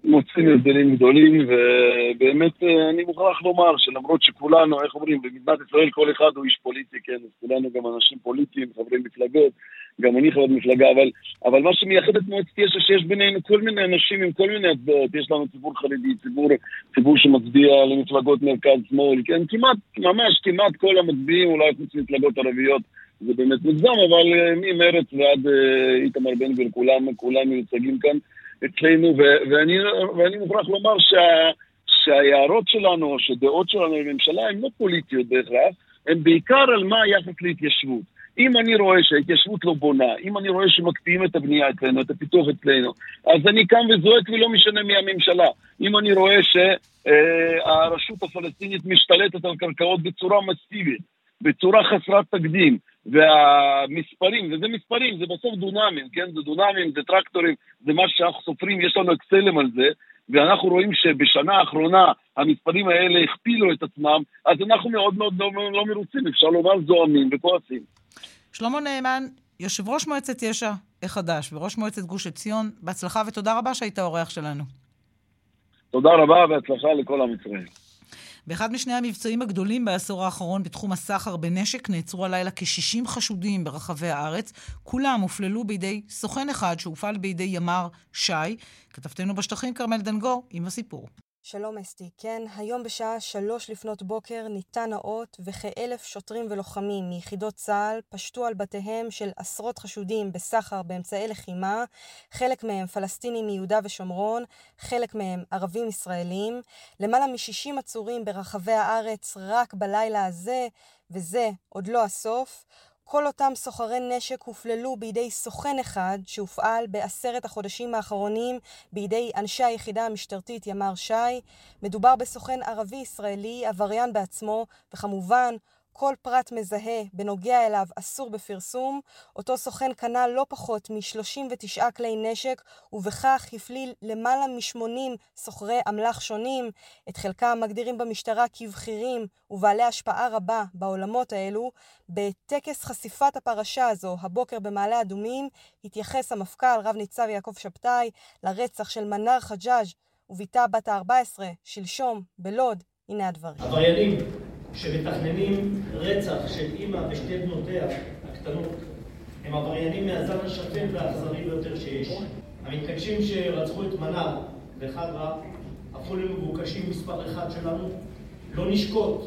מוצאים הבדלים גדולים, ובאמת אה, אני מוכרח לומר שלמרות שכולנו, איך אומרים, במדינת ישראל כל אחד הוא איש פוליטי, כן, אז כולנו גם אנשים פוליטיים, חברי מפלגות, גם אני חבר מפלגה, אבל, אבל מה שמייחד את מועצת יש"ע שיש בינינו כל מיני אנשים עם כל מיני הצבעות, יש לנו ציבור חרדי, ציבור, ציבור שמצביע למפלגות מרכז-שמאל, כן, כמעט, ממש כמעט כל המצביעים, אולי חוץ ממפלגות ערביות, זה באמת מוגזם, אבל אה, ממרץ ועד אה, איתמר בן גביר, כולם, כולם מיוצגים כאן. אצלנו, ו- ואני, ואני מוכרח לומר שה, שההערות שלנו, שדעות שלנו לממשלה הן לא פוליטיות בהכרח, הן בעיקר על מה היחס להתיישבות. אם אני רואה שההתיישבות לא בונה, אם אני רואה שמקפיאים את הבנייה אצלנו, את הפיתוח אצלנו, אז אני קם וזועק ולא משנה מי הממשלה. אם אני רואה שהרשות הפלסטינית משתלטת על קרקעות בצורה מסיבית, בצורה חסרת תקדים, והמספרים, וזה מספרים, זה בסוף דונמים, כן? זה דונמים, זה טרקטורים, זה מה שאנחנו סופרים, יש לנו אקסלם על זה, ואנחנו רואים שבשנה האחרונה המספרים האלה הכפילו את עצמם, אז אנחנו מאוד מאוד לא, לא מרוצים, אפשר לומר זועמים וכועסים. שלמה נאמן, יושב ראש מועצת יש"ע החדש וראש מועצת גוש עציון, בהצלחה ותודה רבה שהיית האורח שלנו. תודה רבה והצלחה לכל עם ישראל. באחד משני המבצעים הגדולים בעשור האחרון בתחום הסחר בנשק נעצרו הלילה כ-60 חשודים ברחבי הארץ. כולם הופללו בידי סוכן אחד שהופעל בידי ימ"ר שי. כתבתנו בשטחים כרמל דנגור עם הסיפור. שלום אסתי, כן, היום בשעה שלוש לפנות בוקר ניתן האות וכאלף שוטרים ולוחמים מיחידות צה"ל פשטו על בתיהם של עשרות חשודים בסחר באמצעי לחימה, חלק מהם פלסטינים מיהודה ושומרון, חלק מהם ערבים ישראלים, למעלה מ-60 עצורים ברחבי הארץ רק בלילה הזה, וזה עוד לא הסוף. כל אותם סוחרי נשק הופללו בידי סוכן אחד שהופעל בעשרת החודשים האחרונים בידי אנשי היחידה המשטרתית ימ"ר ש"י. מדובר בסוכן ערבי-ישראלי, עבריין בעצמו, וכמובן כל פרט מזהה בנוגע אליו אסור בפרסום. אותו סוכן קנה לא פחות מ-39 כלי נשק, ובכך הפליל למעלה מ-80 סוחרי אמל"ח שונים. את חלקם מגדירים במשטרה כבכירים ובעלי השפעה רבה בעולמות האלו. בטקס חשיפת הפרשה הזו, הבוקר במעלה אדומים, התייחס המפכ"ל, רב ניצב יעקב שבתאי, לרצח של מנאר חג'אג' ובתה בת ה-14, שלשום, בלוד. הנה הדברים. עבריינים שמתכננים רצח של אימא ושתי בנותיה הקטנות הם עבריינים מהזן השפל והאכזרי ביותר שיש. המתנגשים שרצחו את מנר וחברה הפכו למבוקשים מספר אחד שלנו. לא נשקוט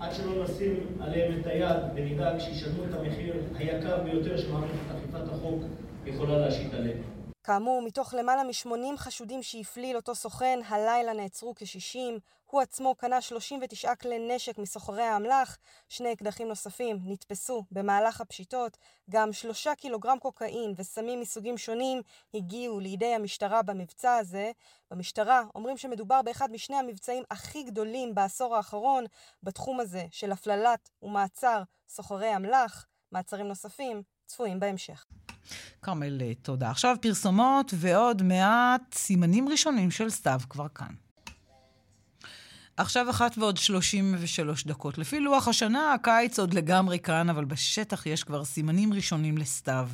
עד שלא נשים עליהם את היד ונדאג שישלמו את המחיר היקר ביותר שמערכת אכיפת החוק יכולה להשית עליהם. כאמור, מתוך למעלה מ-80 חשודים שהפליל אותו סוכן, הלילה נעצרו כ-60. הוא עצמו קנה 39 כלי נשק מסוחרי האמל"ח, שני אקדחים נוספים נתפסו במהלך הפשיטות, גם שלושה קילוגרם קוקאין וסמים מסוגים שונים הגיעו לידי המשטרה במבצע הזה. במשטרה אומרים שמדובר באחד משני המבצעים הכי גדולים בעשור האחרון בתחום הזה של הפללת ומעצר סוחרי אמל"ח. מעצרים נוספים צפויים בהמשך. כרמל, תודה. עכשיו פרסומות ועוד מעט סימנים ראשונים של סתיו כבר כאן. עכשיו אחת ועוד 33 דקות. לפי לוח השנה, הקיץ עוד לגמרי כאן, אבל בשטח יש כבר סימנים ראשונים לסתיו.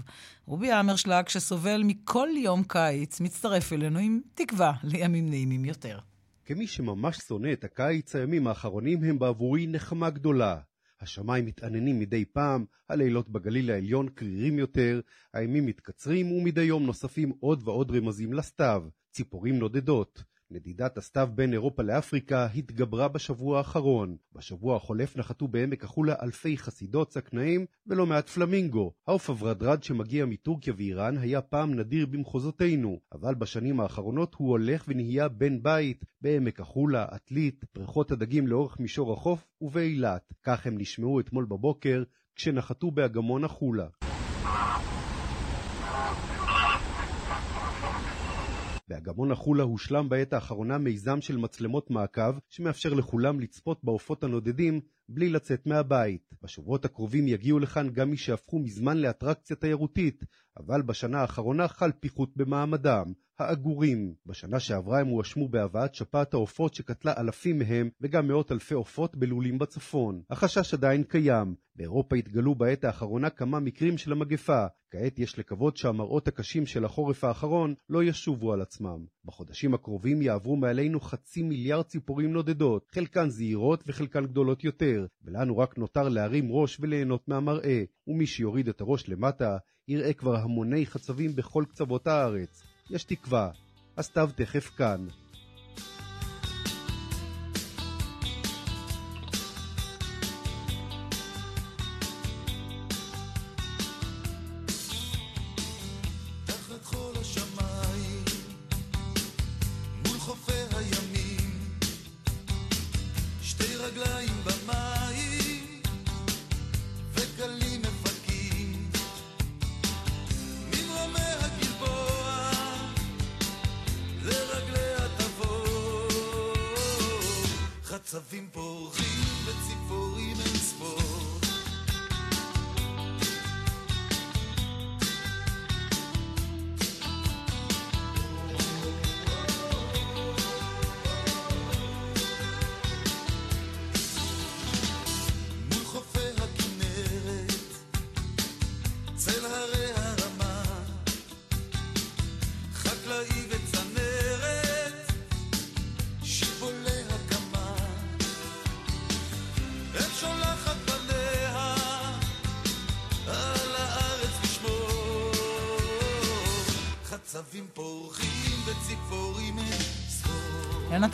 רובי אמרשלג, שסובל מכל יום קיץ, מצטרף אלינו עם תקווה לימים נעימים יותר. כמי שממש שונא את הקיץ, הימים האחרונים הם בעבורי נחמה גדולה. השמיים מתעננים מדי פעם, הלילות בגליל העליון קרירים יותר, הימים מתקצרים ומדי יום נוספים עוד ועוד רמזים לסתיו, ציפורים נודדות. נדידת הסתיו בין אירופה לאפריקה התגברה בשבוע האחרון. בשבוע החולף נחתו בעמק החולה אלפי חסידות, צקנאים ולא מעט פלמינגו. העוף הוורדרד שמגיע מטורקיה ואיראן היה פעם נדיר במחוזותינו, אבל בשנים האחרונות הוא הולך ונהיה בן בית בעמק החולה, עתלית, בריכות הדגים לאורך מישור החוף ובאילת. כך הם נשמעו אתמול בבוקר כשנחתו באגמון החולה. באגמון החולה הושלם בעת האחרונה מיזם של מצלמות מעקב שמאפשר לכולם לצפות בעופות הנודדים בלי לצאת מהבית. בשבועות הקרובים יגיעו לכאן גם מי שהפכו מזמן לאטרקציה תיירותית, אבל בשנה האחרונה חל פיחות במעמדם. העגורים. בשנה שעברה הם הואשמו בהבאת שפעת העופות שקטלה אלפים מהם וגם מאות אלפי עופות בלולים בצפון. החשש עדיין קיים. באירופה התגלו בעת האחרונה כמה מקרים של המגפה. כעת יש לקוות שהמראות הקשים של החורף האחרון לא ישובו על עצמם. בחודשים הקרובים יעברו מעלינו חצי מיליארד ציפורים נודדות, חלקן זהירות וחלקן גדולות יותר, ולנו רק נותר להרים ראש וליהנות מהמראה, ומי שיוריד את הראש למטה יראה כבר המוני חצבים בכל קצוות הארץ. יש תקווה. הסתיו תכף כאן.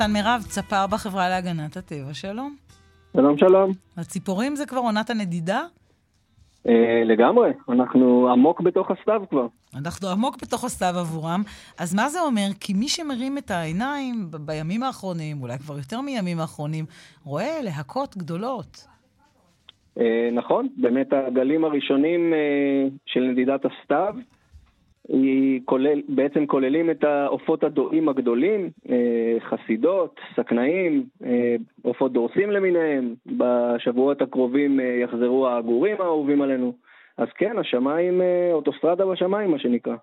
יונתן מירב, צפר בחברה להגנת הטבע, שלום. שלום, שלום. הציפורים זה כבר עונת הנדידה? אה, לגמרי, אנחנו עמוק בתוך הסתיו כבר. אנחנו עמוק בתוך הסתיו עבורם. אז מה זה אומר? כי מי שמרים את העיניים בימים האחרונים, אולי כבר יותר מימים האחרונים, רואה להקות גדולות. אה, נכון, באמת הגלים הראשונים אה, של נדידת הסתיו היא כולל, בעצם כוללים את העופות הדואים הגדולים, אה, חסידות, שקנאים, אה, עופות דורסים למיניהם. בשבועות הקרובים אה, יחזרו העגורים האהובים עלינו. אז כן, השמיים, אוטוסטרדה בשמיים, מה שנקרא.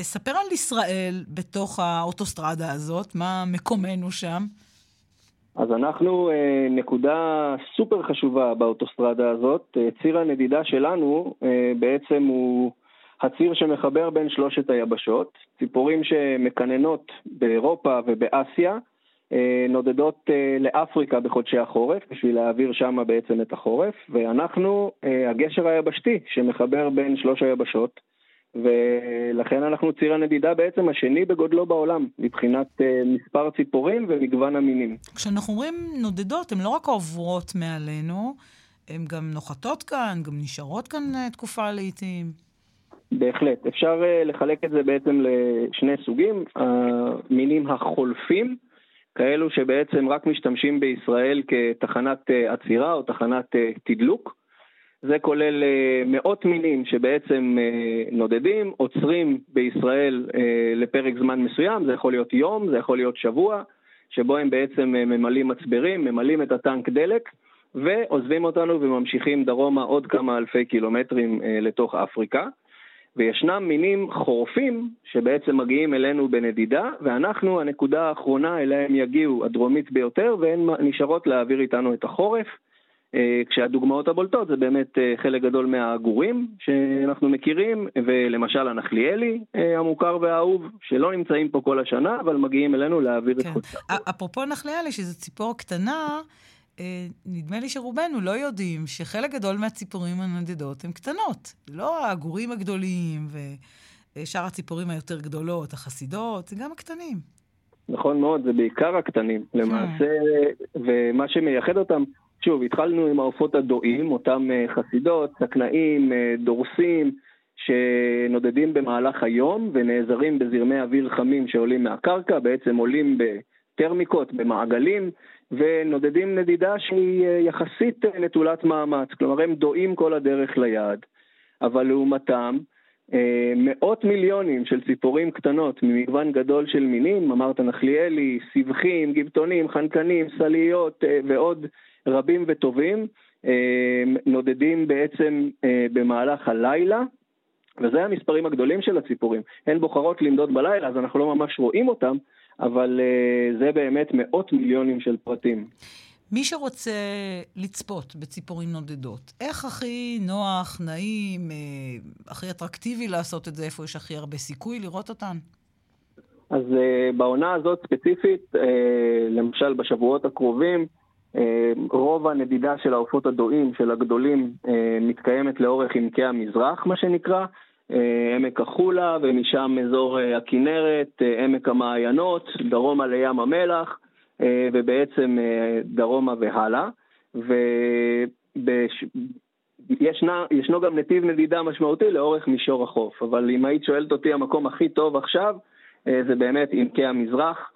ספר על ישראל בתוך האוטוסטרדה הזאת, מה מקומנו שם? אז אנחנו, נקודה סופר חשובה באוטוסטרדה הזאת, ציר הנדידה שלנו בעצם הוא... הציר שמחבר בין שלושת היבשות, ציפורים שמקננות באירופה ובאסיה, אה, נודדות אה, לאפריקה בחודשי החורף, בשביל להעביר שם בעצם את החורף, ואנחנו אה, הגשר היבשתי שמחבר בין שלוש היבשות, ולכן אנחנו ציר הנדידה בעצם השני בגודלו בעולם, מבחינת מספר ציפורים ומגוון המינים. כשאנחנו אומרים נודדות, הן לא רק עוברות מעלינו, הן גם נוחתות כאן, גם נשארות כאן תקופה לעיתים. בהחלט. אפשר uh, לחלק את זה בעצם לשני סוגים. המינים החולפים, כאלו שבעצם רק משתמשים בישראל כתחנת uh, עצירה או תחנת uh, תדלוק. זה כולל מאות מינים שבעצם נודדים, עוצרים בישראל לפרק זמן מסוים, זה יכול להיות יום, זה יכול להיות שבוע, שבו הם בעצם ממלאים מצברים, ממלאים את הטנק דלק. ועוזבים אותנו וממשיכים דרומה עוד כמה אלפי קילומטרים לתוך אפריקה. וישנם מינים חורפים שבעצם מגיעים אלינו בנדידה, ואנחנו, הנקודה האחרונה אליה הם יגיעו, הדרומית ביותר, והן נשארות להעביר איתנו את החורף. אה, כשהדוגמאות הבולטות זה באמת אה, חלק גדול מהעגורים שאנחנו מכירים, ולמשל הנחליאלי אה, המוכר והאהוב, שלא נמצאים פה כל השנה, אבל מגיעים אלינו להעביר כן. את חודשם. אפרופו נחליאלי, שזו ציפור קטנה, נדמה לי שרובנו לא יודעים שחלק גדול מהציפורים הנדדות הן קטנות. לא העגורים הגדולים ושאר הציפורים היותר גדולות, החסידות, זה גם הקטנים. נכון מאוד, זה בעיקר הקטנים. כן. למעשה, ומה שמייחד אותם, שוב, התחלנו עם העופות הדואים, אותם אה, חסידות, סכנאים, אה, דורסים, שנודדים במהלך היום ונעזרים בזרמי אוויר חמים שעולים מהקרקע, בעצם עולים בטרמיקות, במעגלים, ונודדים נדידה שהיא אה, יחסית אה, נטולת מאמץ, כלומר הם דועים כל הדרך ליעד. אבל לעומתם, אה, מאות מיליונים של ציפורים קטנות ממגוון גדול של מינים, אמרת נחליאלי, סבכים, גיבטונים, חנקנים, סליות ועוד רבים וטובים, נודדים בעצם במהלך הלילה, וזה המספרים הגדולים של הציפורים. הן בוחרות לנדוד בלילה, אז אנחנו לא ממש רואים אותם, אבל uh, זה באמת מאות מיליונים של פרטים. מי שרוצה לצפות בציפורים נודדות, איך הכי נוח, נעים, אה, הכי אטרקטיבי לעשות את זה? איפה יש הכי הרבה סיכוי לראות אותן? אז uh, בעונה הזאת ספציפית, uh, למשל בשבועות הקרובים, uh, רוב הנדידה של העופות הדואים, של הגדולים, uh, מתקיימת לאורך עמקי המזרח, מה שנקרא. אה, עמק החולה, ומשם אזור אה, הכינרת, אה, עמק המעיינות, דרומה לים המלח, ובעצם דרומה והלאה. וישנו גם נתיב נדידה משמעותי לאורך מישור החוף, אבל אם היית שואלת אותי המקום הכי טוב עכשיו, זה באמת עמקי המזרח.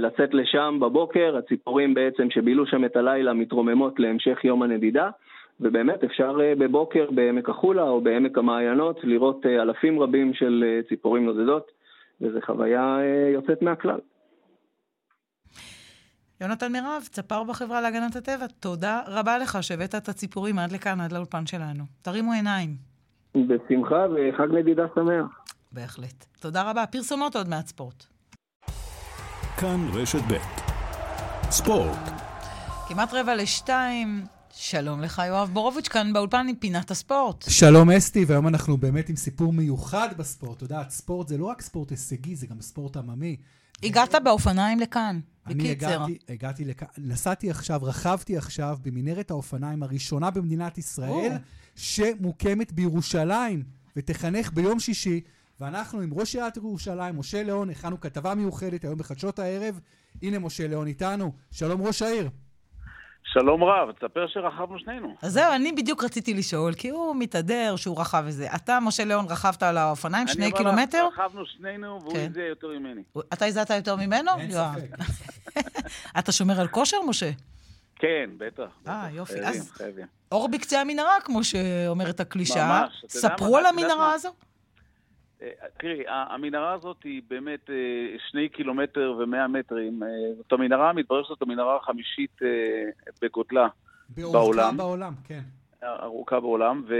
לצאת לשם בבוקר, הציפורים בעצם שבילו שם את הלילה מתרוממות להמשך יום הנדידה. ובאמת אפשר אה, בבוקר בעמק החולה או בעמק המעיינות לראות אה, אלפים רבים של אה, ציפורים נודדות, וזו חוויה יוצאת מהכלל. יונתן מירב, צפר בחברה להגנת הטבע, תודה רבה לך שהבאת את הציפורים עד לכאן, עד לאולפן שלנו. תרימו עיניים. בשמחה וחג נדידה שמח. בהחלט. תודה רבה. פרסומות עוד מעט ספורט. כאן רשת ב' ספורט. כמעט רבע לשתיים, שלום לך, יואב בורוביץ', כאן באולפן עם פינת הספורט. שלום אסתי, והיום אנחנו באמת עם סיפור מיוחד בספורט. את יודעת, ספורט זה לא רק ספורט הישגי, זה גם ספורט עממי. הגעת באופניים לכאן, בקיצר. אני הגעתי, הגעתי לכאן, נסעתי עכשיו, רכבתי עכשיו במנהרת האופניים הראשונה במדינת ישראל, שמוקמת בירושלים, ותחנך ביום שישי. ואנחנו עם ראש עיריית ירושלים, משה ליאון, הכנו כתבה מיוחדת היום בחדשות הערב. הנה משה ליאון איתנו. שלום ראש העיר. שלום רב, תספר שרכבנו שנינו. אז זהו, אני בדיוק רציתי לשאול, כי הוא מתהדר שהוא רכב וזה. אתה, משה ליאון, רכבת על האופניים שני קילומטר? אני אומר רכבנו שנינו, והוא כן. הזיע יותר ממני. אתה הזעת יותר ממנו? אין ספק. אתה שומר על כושר, משה? כן, בטח. אה, יופי. חייבים, אז חייבים. אור בקצה המנהרה, כמו שאומרת הקלישאה. ממש. ספרו על המנהרה הזו. תראי, המנהרה הזאת היא באמת שני קילומטר ומאה מטרים. זאת המנהרה, מתברר שזאת המנהרה החמישית בגודלה בעולם. בעולם, כן. ארוכה בעולם, ו...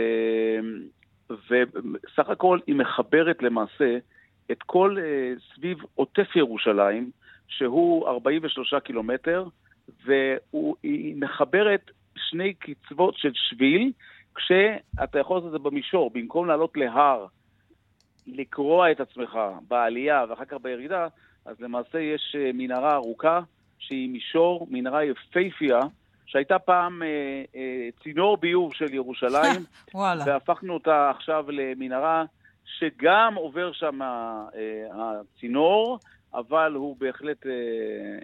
וסך הכל היא מחברת למעשה את כל סביב עוטף ירושלים, שהוא 43 קילומטר, והיא מחברת שני קצוות של שביל, כשאתה יכול לעשות את זה במישור, במקום לעלות להר, לקרוע את עצמך בעלייה ואחר כך בירידה, אז למעשה יש אה, מנהרה ארוכה שהיא מישור, מנהרה יפייפייה, שהייתה פעם אה, אה, צינור ביוב של ירושלים, והפכנו אותה עכשיו למנהרה שגם עובר שם אה, הצינור, אבל הוא בהחלט, אה,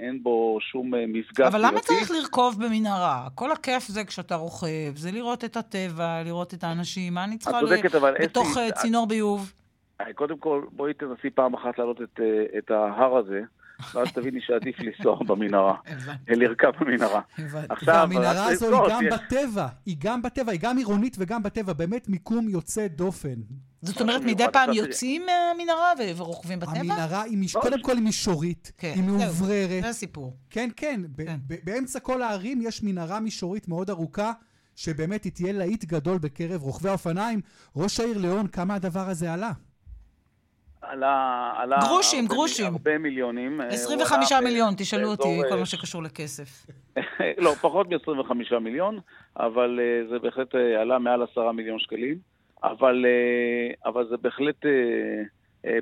אין בו שום אה, מפגש אבל למה צריך לרכוב במנהרה? כל הכיף זה כשאתה רוכב, זה לראות את הטבע, לראות את האנשים. מה אני צריכה אבל בתוך אה, צינור ביוב? קודם כל, בואי תנסי פעם אחת להעלות את, את ההר הזה. ואז תביני שעדיף לנסוע במנהרה, לרכב במנהרה. והמנהרה הזו היא גם בטבע, היא גם בטבע, היא גם עירונית וגם בטבע, באמת מיקום יוצא דופן. זאת אומרת, מדי פעם יוצאים מהמנהרה ורוכבים בטבע? המנהרה, קודם כל היא מישורית, כן, היא מאובררת. זה הסיפור. כן, כן, כן. באמצע כל הערים יש מנהרה מישורית מאוד ארוכה, שבאמת היא תהיה להיט גדול בקרב רוכבי האופניים. ראש העיר ליאון, כמה הדבר הזה עלה? עלה... עלה גרושים, הרבה, גרושים. הרבה מיליונים. 25 אה, מיליון, תשאלו אותי, כל מה שקשור לכסף. לא, פחות מ-25 מיליון, אבל uh, זה בהחלט עלה מעל 10 מיליון שקלים. אבל, אבל זה בהחלט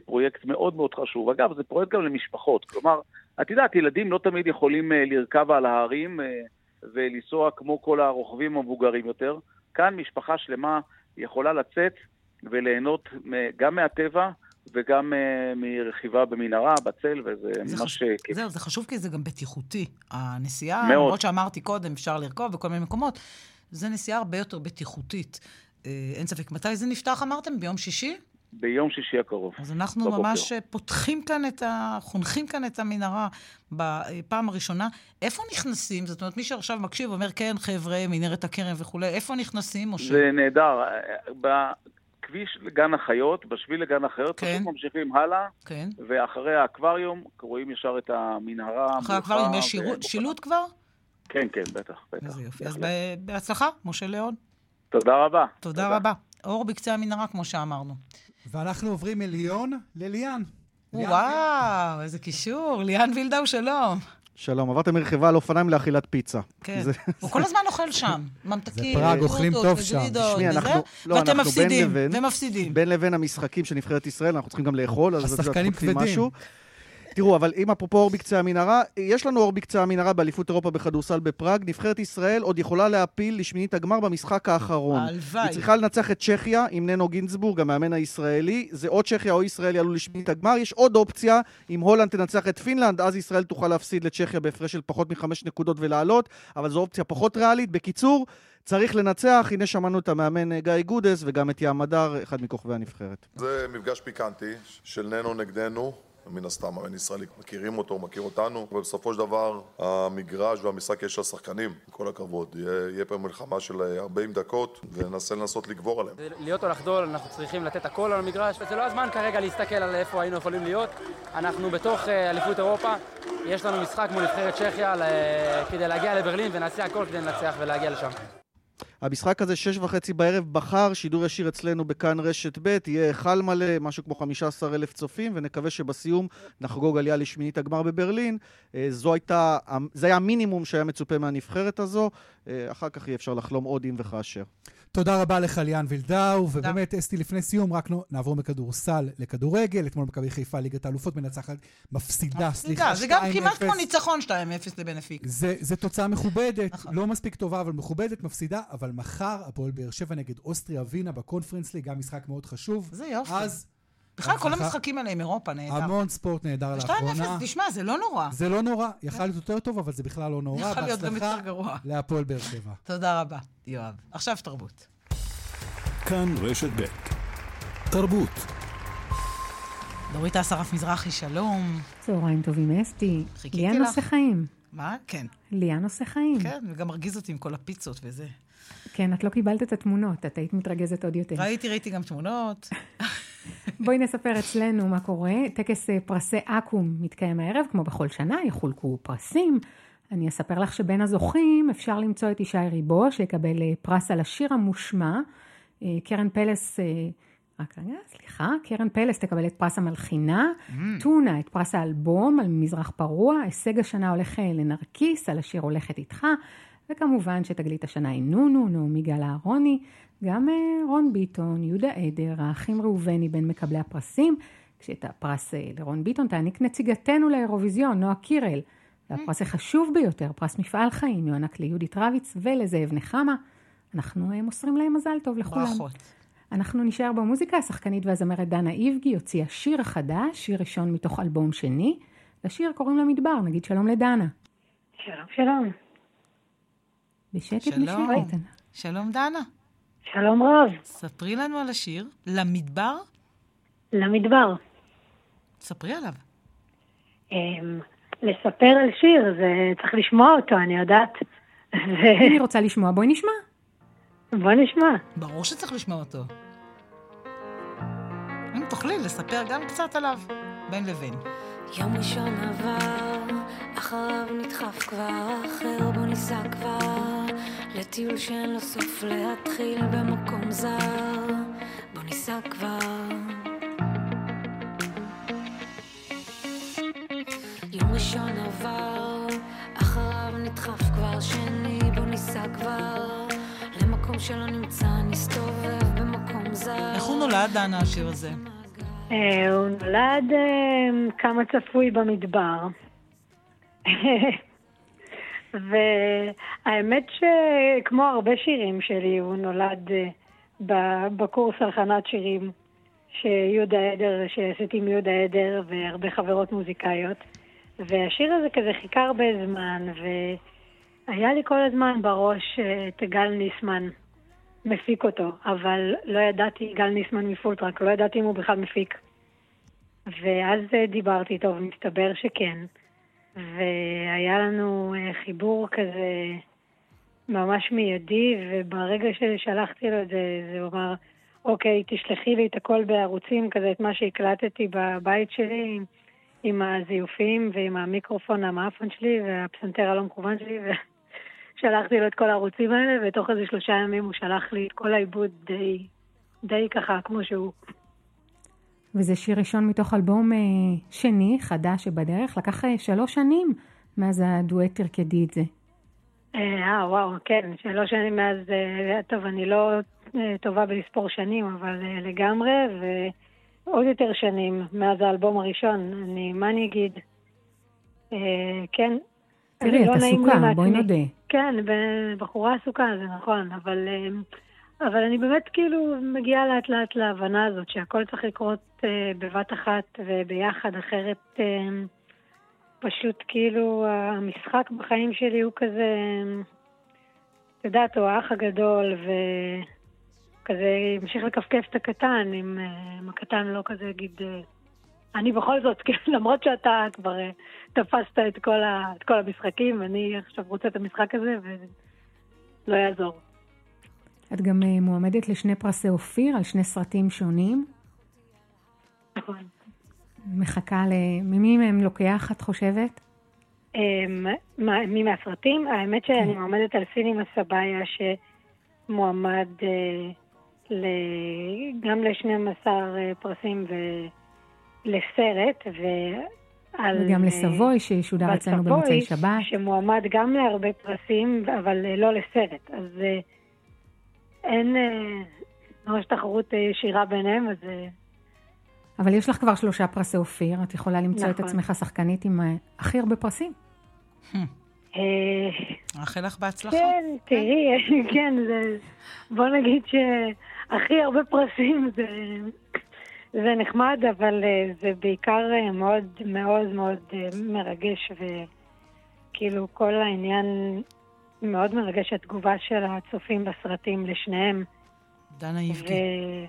פרויקט מאוד מאוד חשוב. אגב, זה פרויקט גם למשפחות. כלומר, את יודעת, ילדים לא תמיד יכולים לרכב על ההרים ולנסוע כמו כל הרוכבים המבוגרים יותר. כאן משפחה שלמה יכולה לצאת וליהנות גם מהטבע, וגם uh, מרכיבה במנהרה, בצל, וזה ממש חשוב, כיף. זהו, זה חשוב כי זה גם בטיחותי. הנסיעה, מאוד. למרות שאמרתי קודם, אפשר לרכוב בכל מיני מקומות, זה נסיעה הרבה יותר בטיחותית. Uh, אין ספק. מתי זה נפתח, אמרתם? ביום שישי? ביום שישי הקרוב. אז אנחנו בבוקר. ממש אה, פותחים כאן את ה... חונכים כאן את המנהרה בפעם הראשונה. איפה נכנסים? זאת אומרת, מי שעכשיו מקשיב אומר, כן, חבר'ה, מנהרת הכרם וכולי, איפה נכנסים, משה? זה נהדר. כביש לגן החיות, בשביל לגן החיות, כן. פשוט ממשיכים הלאה, כן. ואחרי האקווריום רואים ישר את המנהרה. אחרי האקווריום יש שירות, שילוט כבר? כן, כן, בטח, בטח. איזה יופי. אז בהצלחה, משה ליאון. תודה רבה. תודה, תודה רבה. אור בקצה המנהרה, כמו שאמרנו. ואנחנו עוברים מליון לליאן. וואו, איזה קישור. ליאן וילדאו, שלום. שלום, עברתם מרכיבה על אופניים לאכילת פיצה. כן, זה... הוא כל הזמן אוכל שם. ממתקים, זה פראג, אוכלים טוב שם. תשמעי, אנחנו... לא, ואתם מפסידים, ומפסידים. בין לבין המשחקים של נבחרת ישראל, אנחנו צריכים גם לאכול, אז השחקנים כבדים. משהו. תראו, אבל אם אפרופו אור בקצה המנהרה, יש לנו אור בקצה המנהרה באליפות אירופה בכדורסל בפראג. נבחרת ישראל עוד יכולה להעפיל לשמינית הגמר במשחק האחרון. הלוואי. היא צריכה לנצח את צ'כיה עם ננו גינזבורג, המאמן הישראלי. זה או צ'כיה או ישראל יעלו לשמינית הגמר. יש עוד אופציה, אם הולנד תנצח את פינלנד, אז ישראל תוכל להפסיד לצ'כיה בהפרש של פחות מחמש נקודות ולעלות, אבל זו אופציה פחות ריאלית. בקיצור, צריך לנצח, הנה שמענו את המאמן אה, גיא גודס וגם את ים הדר, אחד מכוכבי הנבחרת. זה מפגש פיקנטי של ננו נגדנו. מן הסתם, המאמן ישראלי מכירים אותו, מכיר אותנו, ובסופו של דבר המגרש והמשחק יש לשחקנים, עם כל הכבוד. יהיה, פה מלחמה של 40 דקות וננסה לנסות לגבור עליהם. להיות או לחדול, אנחנו צריכים לתת הכל על המגרש, וזה לא הזמן כרגע להסתכל על איפה היינו יכולים להיות. אנחנו בתוך אה, אליפות אירופה, יש לנו משחק מול נבחרת צ'כיה כדי להגיע לברלין ונעשה הכל כדי לנצח ולהגיע לשם. המשחק הזה, שש וחצי בערב, בחר, שידור ישיר אצלנו בכאן רשת ב', יהיה היכל מלא, משהו כמו 15 אלף צופים, ונקווה שבסיום נחגוג עלייה לשמינית הגמר בברלין. אה, זו הייתה, זה היה המינימום שהיה מצופה מהנבחרת הזו, אה, אחר כך יהיה אפשר לחלום עוד אם וכאשר. תודה רבה לך, ליאן וילדאו, ובאמת, אסתי, לפני סיום, רק נעבור מכדורסל לכדורגל. אתמול מכבי חיפה, ליגת האלופות, מנצחת, מפסידה, סליחה, 2-0. זה גם כמעט כמו ניצחון 2-0 לבנפיק. זה תוצאה מכובדת, נכון. לא מספיק טובה, אבל מכובדת, מפסידה, אבל מחר הפועל באר שבע נגד אוסטריה ווינה בקונפרנס ליג, גם משחק מאוד חשוב. זה יופי. אז... בכלל, כל המשחקים האלה עם אירופה נהדר. המון ספורט נהדר לאחרונה. 2-0, תשמע, זה לא נורא. זה לא נורא. יכל להיות יותר טוב, אבל זה בכלל לא נורא. יכול להיות גם יותר גרוע. להפועל באר שבע. תודה רבה, יואב. עכשיו תרבות. כאן רשת ב' תרבות. דורית אסרף מזרחי, שלום. צהריים טובים, אסתי. חיכיתי לך. ליאן עושה חיים. מה? כן. ליאן עושה חיים. כן, וגם מרגיז אותי עם כל הפיצות וזה. כן, את לא קיבלת את התמונות, את היית מתרגזת עוד יותר. ראיתי, ראיתי גם תמונות. בואי נספר אצלנו מה קורה. טקס אה, פרסי אקו"ם מתקיים הערב, כמו בכל שנה, יחולקו פרסים. אני אספר לך שבין הזוכים אפשר למצוא את ישי ריבו, שיקבל אה, פרס על השיר המושמע. אה, קרן פלס, רק רגע, סליחה, קרן פלס תקבל את פרס המלחינה, mm. טונה את פרס האלבום על מזרח פרוע, הישג השנה הולך לנרקיס על השיר הולכת איתך, וכמובן שתגלית השנה היא נונו, נעמי גל אהרוני, גם רון ביטון, יהודה עדר, האחים ראובני בין מקבלי הפרסים, כשאת הפרס לרון ביטון תעניק נציגתנו לאירוויזיון, נועה קירל. והפרס החשוב ביותר, פרס מפעל חיים, יוענק ליהודית רביץ ולזאב נחמה. אנחנו מוסרים להם מזל טוב לכולם. ברכות. אנחנו נשאר במוזיקה, השחקנית והזמרת דנה איבגי הוציאה שיר חדש, שיר ראשון מתוך אלבום שני. לשיר קוראים למדבר, נגיד שלום לדנה. שלום, שלום. בשקט שלום. בשקט. שלום דנה. שלום רב. ספרי לנו על השיר, למדבר? למדבר. ספרי עליו. אמ, לספר על שיר, זה צריך לשמוע אותו, אני יודעת. אם אני רוצה לשמוע, בואי נשמע. בואי נשמע. ברור שצריך לשמוע אותו. אם תוכלי לספר גם קצת עליו, בין לבין. יום ראשון עבר, אחריו נדחף כבר אחר, בוא ניסע כבר לטיול שאין לו סוף להתחיל במקום זר, בוא ניסע כבר. יום ראשון עבר, אחריו נדחף כבר שני, בוא ניסע כבר למקום שלא נמצא, נסתובב במקום זר. איך הוא נולד, דנה, השיר הזה? אה, הוא נולד אה, כמה צפוי במדבר. והאמת שכמו הרבה שירים שלי, הוא נולד אה, בקורס הלחנת שירים שיהודה עדר, שעשיתי עם יהודה עדר והרבה חברות מוזיקאיות. והשיר הזה כזה חיכה הרבה זמן, והיה לי כל הזמן בראש את גל ניסמן מפיק אותו, אבל לא ידעתי, גל ניסמן מפולטרק, לא ידעתי אם הוא בכלל מפיק. ואז דיברתי איתו, ומסתבר שכן. והיה לנו אה, חיבור כזה ממש מיידי, וברגע ששלחתי לו את זה, זה אמר, אוקיי, תשלחי לי את הכל בערוצים, כזה את מה שהקלטתי בבית שלי, עם הזיופים ועם המיקרופון המאפון שלי והפסנתר הלא מכוון שלי, ושלחתי לו את כל הערוצים האלה, ותוך איזה שלושה ימים הוא שלח לי את כל העיבוד די, די ככה, כמו שהוא. וזה שיר ראשון מתוך אלבום אה, שני, חדש שבדרך. לקח אה, שלוש שנים מאז הדואט תרקדי את זה. אה, אה וואו, כן, שלוש שנים מאז, טוב, אני לא טובה בלספור שנים, אבל לגמרי, ו... עוד יותר שנים מאז האלבום הראשון. אני, מה אני אגיד? כן. תראי, את לא עסוקה, בואי נודה. כן, בחורה עסוקה, זה נכון, אבל, אבל אני באמת כאילו מגיעה לאט לאט להבנה הזאת שהכל צריך לקרות אה, בבת אחת וביחד, אחרת אה, פשוט כאילו המשחק בחיים שלי הוא כזה, את יודעת, הוא האח הגדול, ו... כזה המשיך לכפכף את הקטן, אם, אה, אם הקטן לא כזה יגיד... אה, אני בכל זאת, כן, למרות שאתה כבר אה, תפסת את כל, ה, את כל המשחקים, אני עכשיו רוצה את המשחק הזה ולא יעזור. את גם מועמדת לשני פרסי אופיר על שני סרטים שונים. נכון. מחכה ל... ממי מהם לוקח, את חושבת? מי מהסרטים? האמת שאני כן. מועמדת על סינימה סבאיה שמועמד גם ל-12 אה, פרסים לסרט, ועל... וגם לסבוי שישודר אצלנו במוצאי שבת. שמועמד גם להרבה פרסים, אבל אה, לא לסרט. אז אה, אין ממש תחרות ישירה ביניהם, אז... אבל יש לך כבר שלושה פרסי אופיר, את יכולה למצוא נכון. את עצמך שחקנית עם הכי הרבה פרסים. מאחל לך בהצלחה. כן, תראי, כן, בוא נגיד ש... הכי הרבה פרסים זה, זה נחמד, אבל אה, זה בעיקר אה, מאוד מאוד מאוד אה, מרגש, וכאילו כל העניין מאוד מרגש התגובה של הצופים בסרטים לשניהם. דנה איבגי.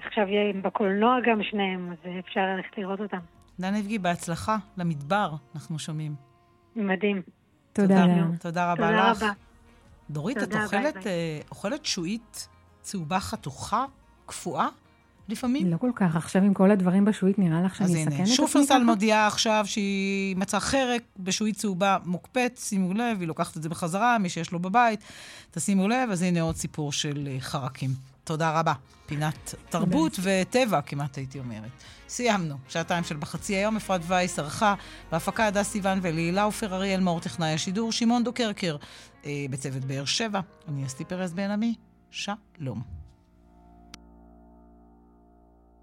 ועכשיו יהיה בקולנוע גם שניהם, אז אפשר ללכת לראות אותם. דנה איבגי, בהצלחה למדבר, אנחנו שומעים. מדהים. תודה, תודה, תודה רבה תודה לך. רבה. דורית, תודה, את אוכלת, ביי ביי. אוכלת שועית צהובה חתוכה קפואה? לפעמים. לא כל כך. עכשיו עם כל הדברים בשעועית, נראה לך שאני אסכן את עצמי? אז הנה, שופרסל מודיעה עכשיו שהיא מצאה חרק בשעועית צהובה מוקפאת, שימו לב, היא לוקחת את זה בחזרה, מי שיש לו בבית, תשימו לב, אז הנה עוד סיפור של אה, חרקים. תודה רבה. פינת תרבות וטבע, כמעט הייתי אומרת. סיימנו. שעתיים של בחצי היום, אפרת וייס ערכה, בהפקה הדס סיוון ולילה עופר אריאל מור, טכנאי השידור, שמעון דוקרקר, אה, בצוות באר שבע. אני אסתי פרז בן עמי. שלום.